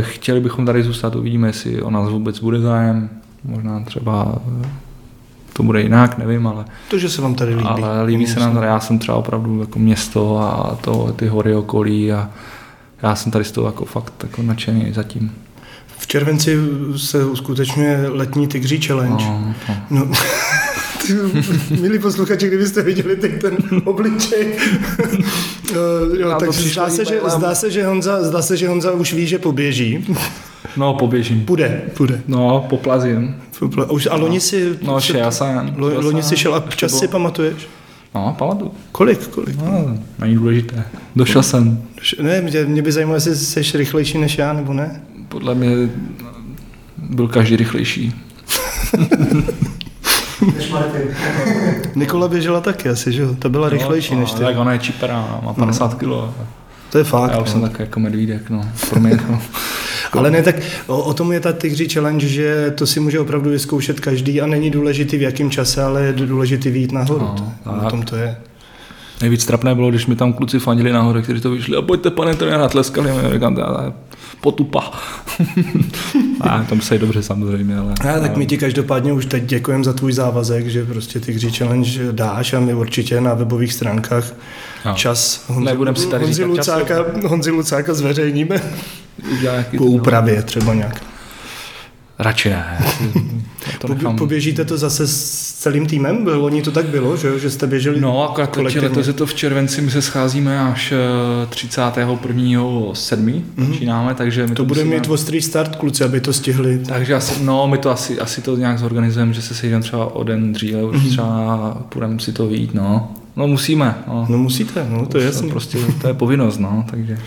Chtěli bychom tady zůstat, uvidíme, jestli o nás vůbec bude zájem. Možná třeba to bude jinak, nevím, ale, To, že se vám tady líbí. ale líbí se nám tady. Já jsem třeba opravdu jako město a to, ty hory okolí a já jsem tady z toho jako fakt jako nadšený zatím. V červenci se uskutečňuje letní tygří challenge. No, no. No. Ty, Milí posluchači, kdybyste viděli teď ten obličej. Eh, jo, tak zdá se, že, zdá, se, že Honza, zdá se, že Honza už ví, že poběží. no poběžím. Půjde, půjde. No, poplazím. A Už, a loni si... No, šel jsem. Loni si šel a čas si pamatuješ? No, pamatuju. Kolik, kolik? No, není důležité. Došel jsem. Ne, mě, mě by zajímalo, jestli jsi rychlejší než já, nebo ne. Podle mě byl každý rychlejší. Nikola běžela taky asi, že jo? Ta byla rychlejší no, než ty. Tak ona je čipera, má 50 kg. To je fakt. Já už no. jsem tak jako medvídek, no. Pro mě jako... Ale ne, tak o, o tom je ta tygří challenge, že to si může opravdu vyzkoušet každý a není důležitý v jakém čase, ale je důležitý výjít nahoru. No, to, tak. o tom to je. Nejvíc trapné bylo, když mi tam kluci fandili nahoře, kteří to vyšli a pojďte pane trenér, a tleskali mi, říkám, to potupa. a tam se dobře samozřejmě, ale... A, tak my ti každopádně už teď děkujeme za tvůj závazek, že prostě tygří challenge dáš a my určitě na webových stránkách No. čas Nebudem si tady Honzi, říkat Lucáka, Honzi Lucáka zveřejníme po úpravě třeba nějak. Radši ne. To. Poběžíte to zase s celým týmem? Bylo, loni to tak bylo, že, že jste běželi No, akorát letos je to v červenci, my se scházíme až eh, 31. 7. začínáme, takže my Mhm. To bude musíme- mít ostrý start, kluci, aby to stihli. Takže asi, no, my to asi, asi to nějak zorganizujeme, že se sejdeme třeba o den dříve, už třeba půjdeme si to vyjít, no. No musíme, no. No musíte, no to je jasný. Prostě to je povinnost, no, takže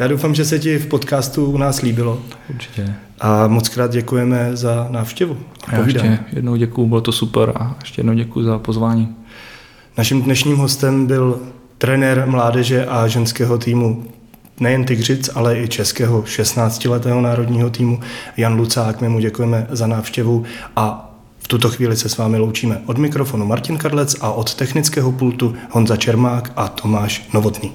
Já doufám, že se ti v podcastu u nás líbilo určitě. a moc krát děkujeme za návštěvu. a Já ještě jednou děkuju, bylo to super a ještě jednou děkuju za pozvání. Naším dnešním hostem byl trenér mládeže a ženského týmu nejen Tigřic, ale i českého 16-letého národního týmu Jan Lucák. My mu děkujeme za návštěvu a v tuto chvíli se s vámi loučíme od mikrofonu Martin Karlec a od technického pultu Honza Čermák a Tomáš Novotný.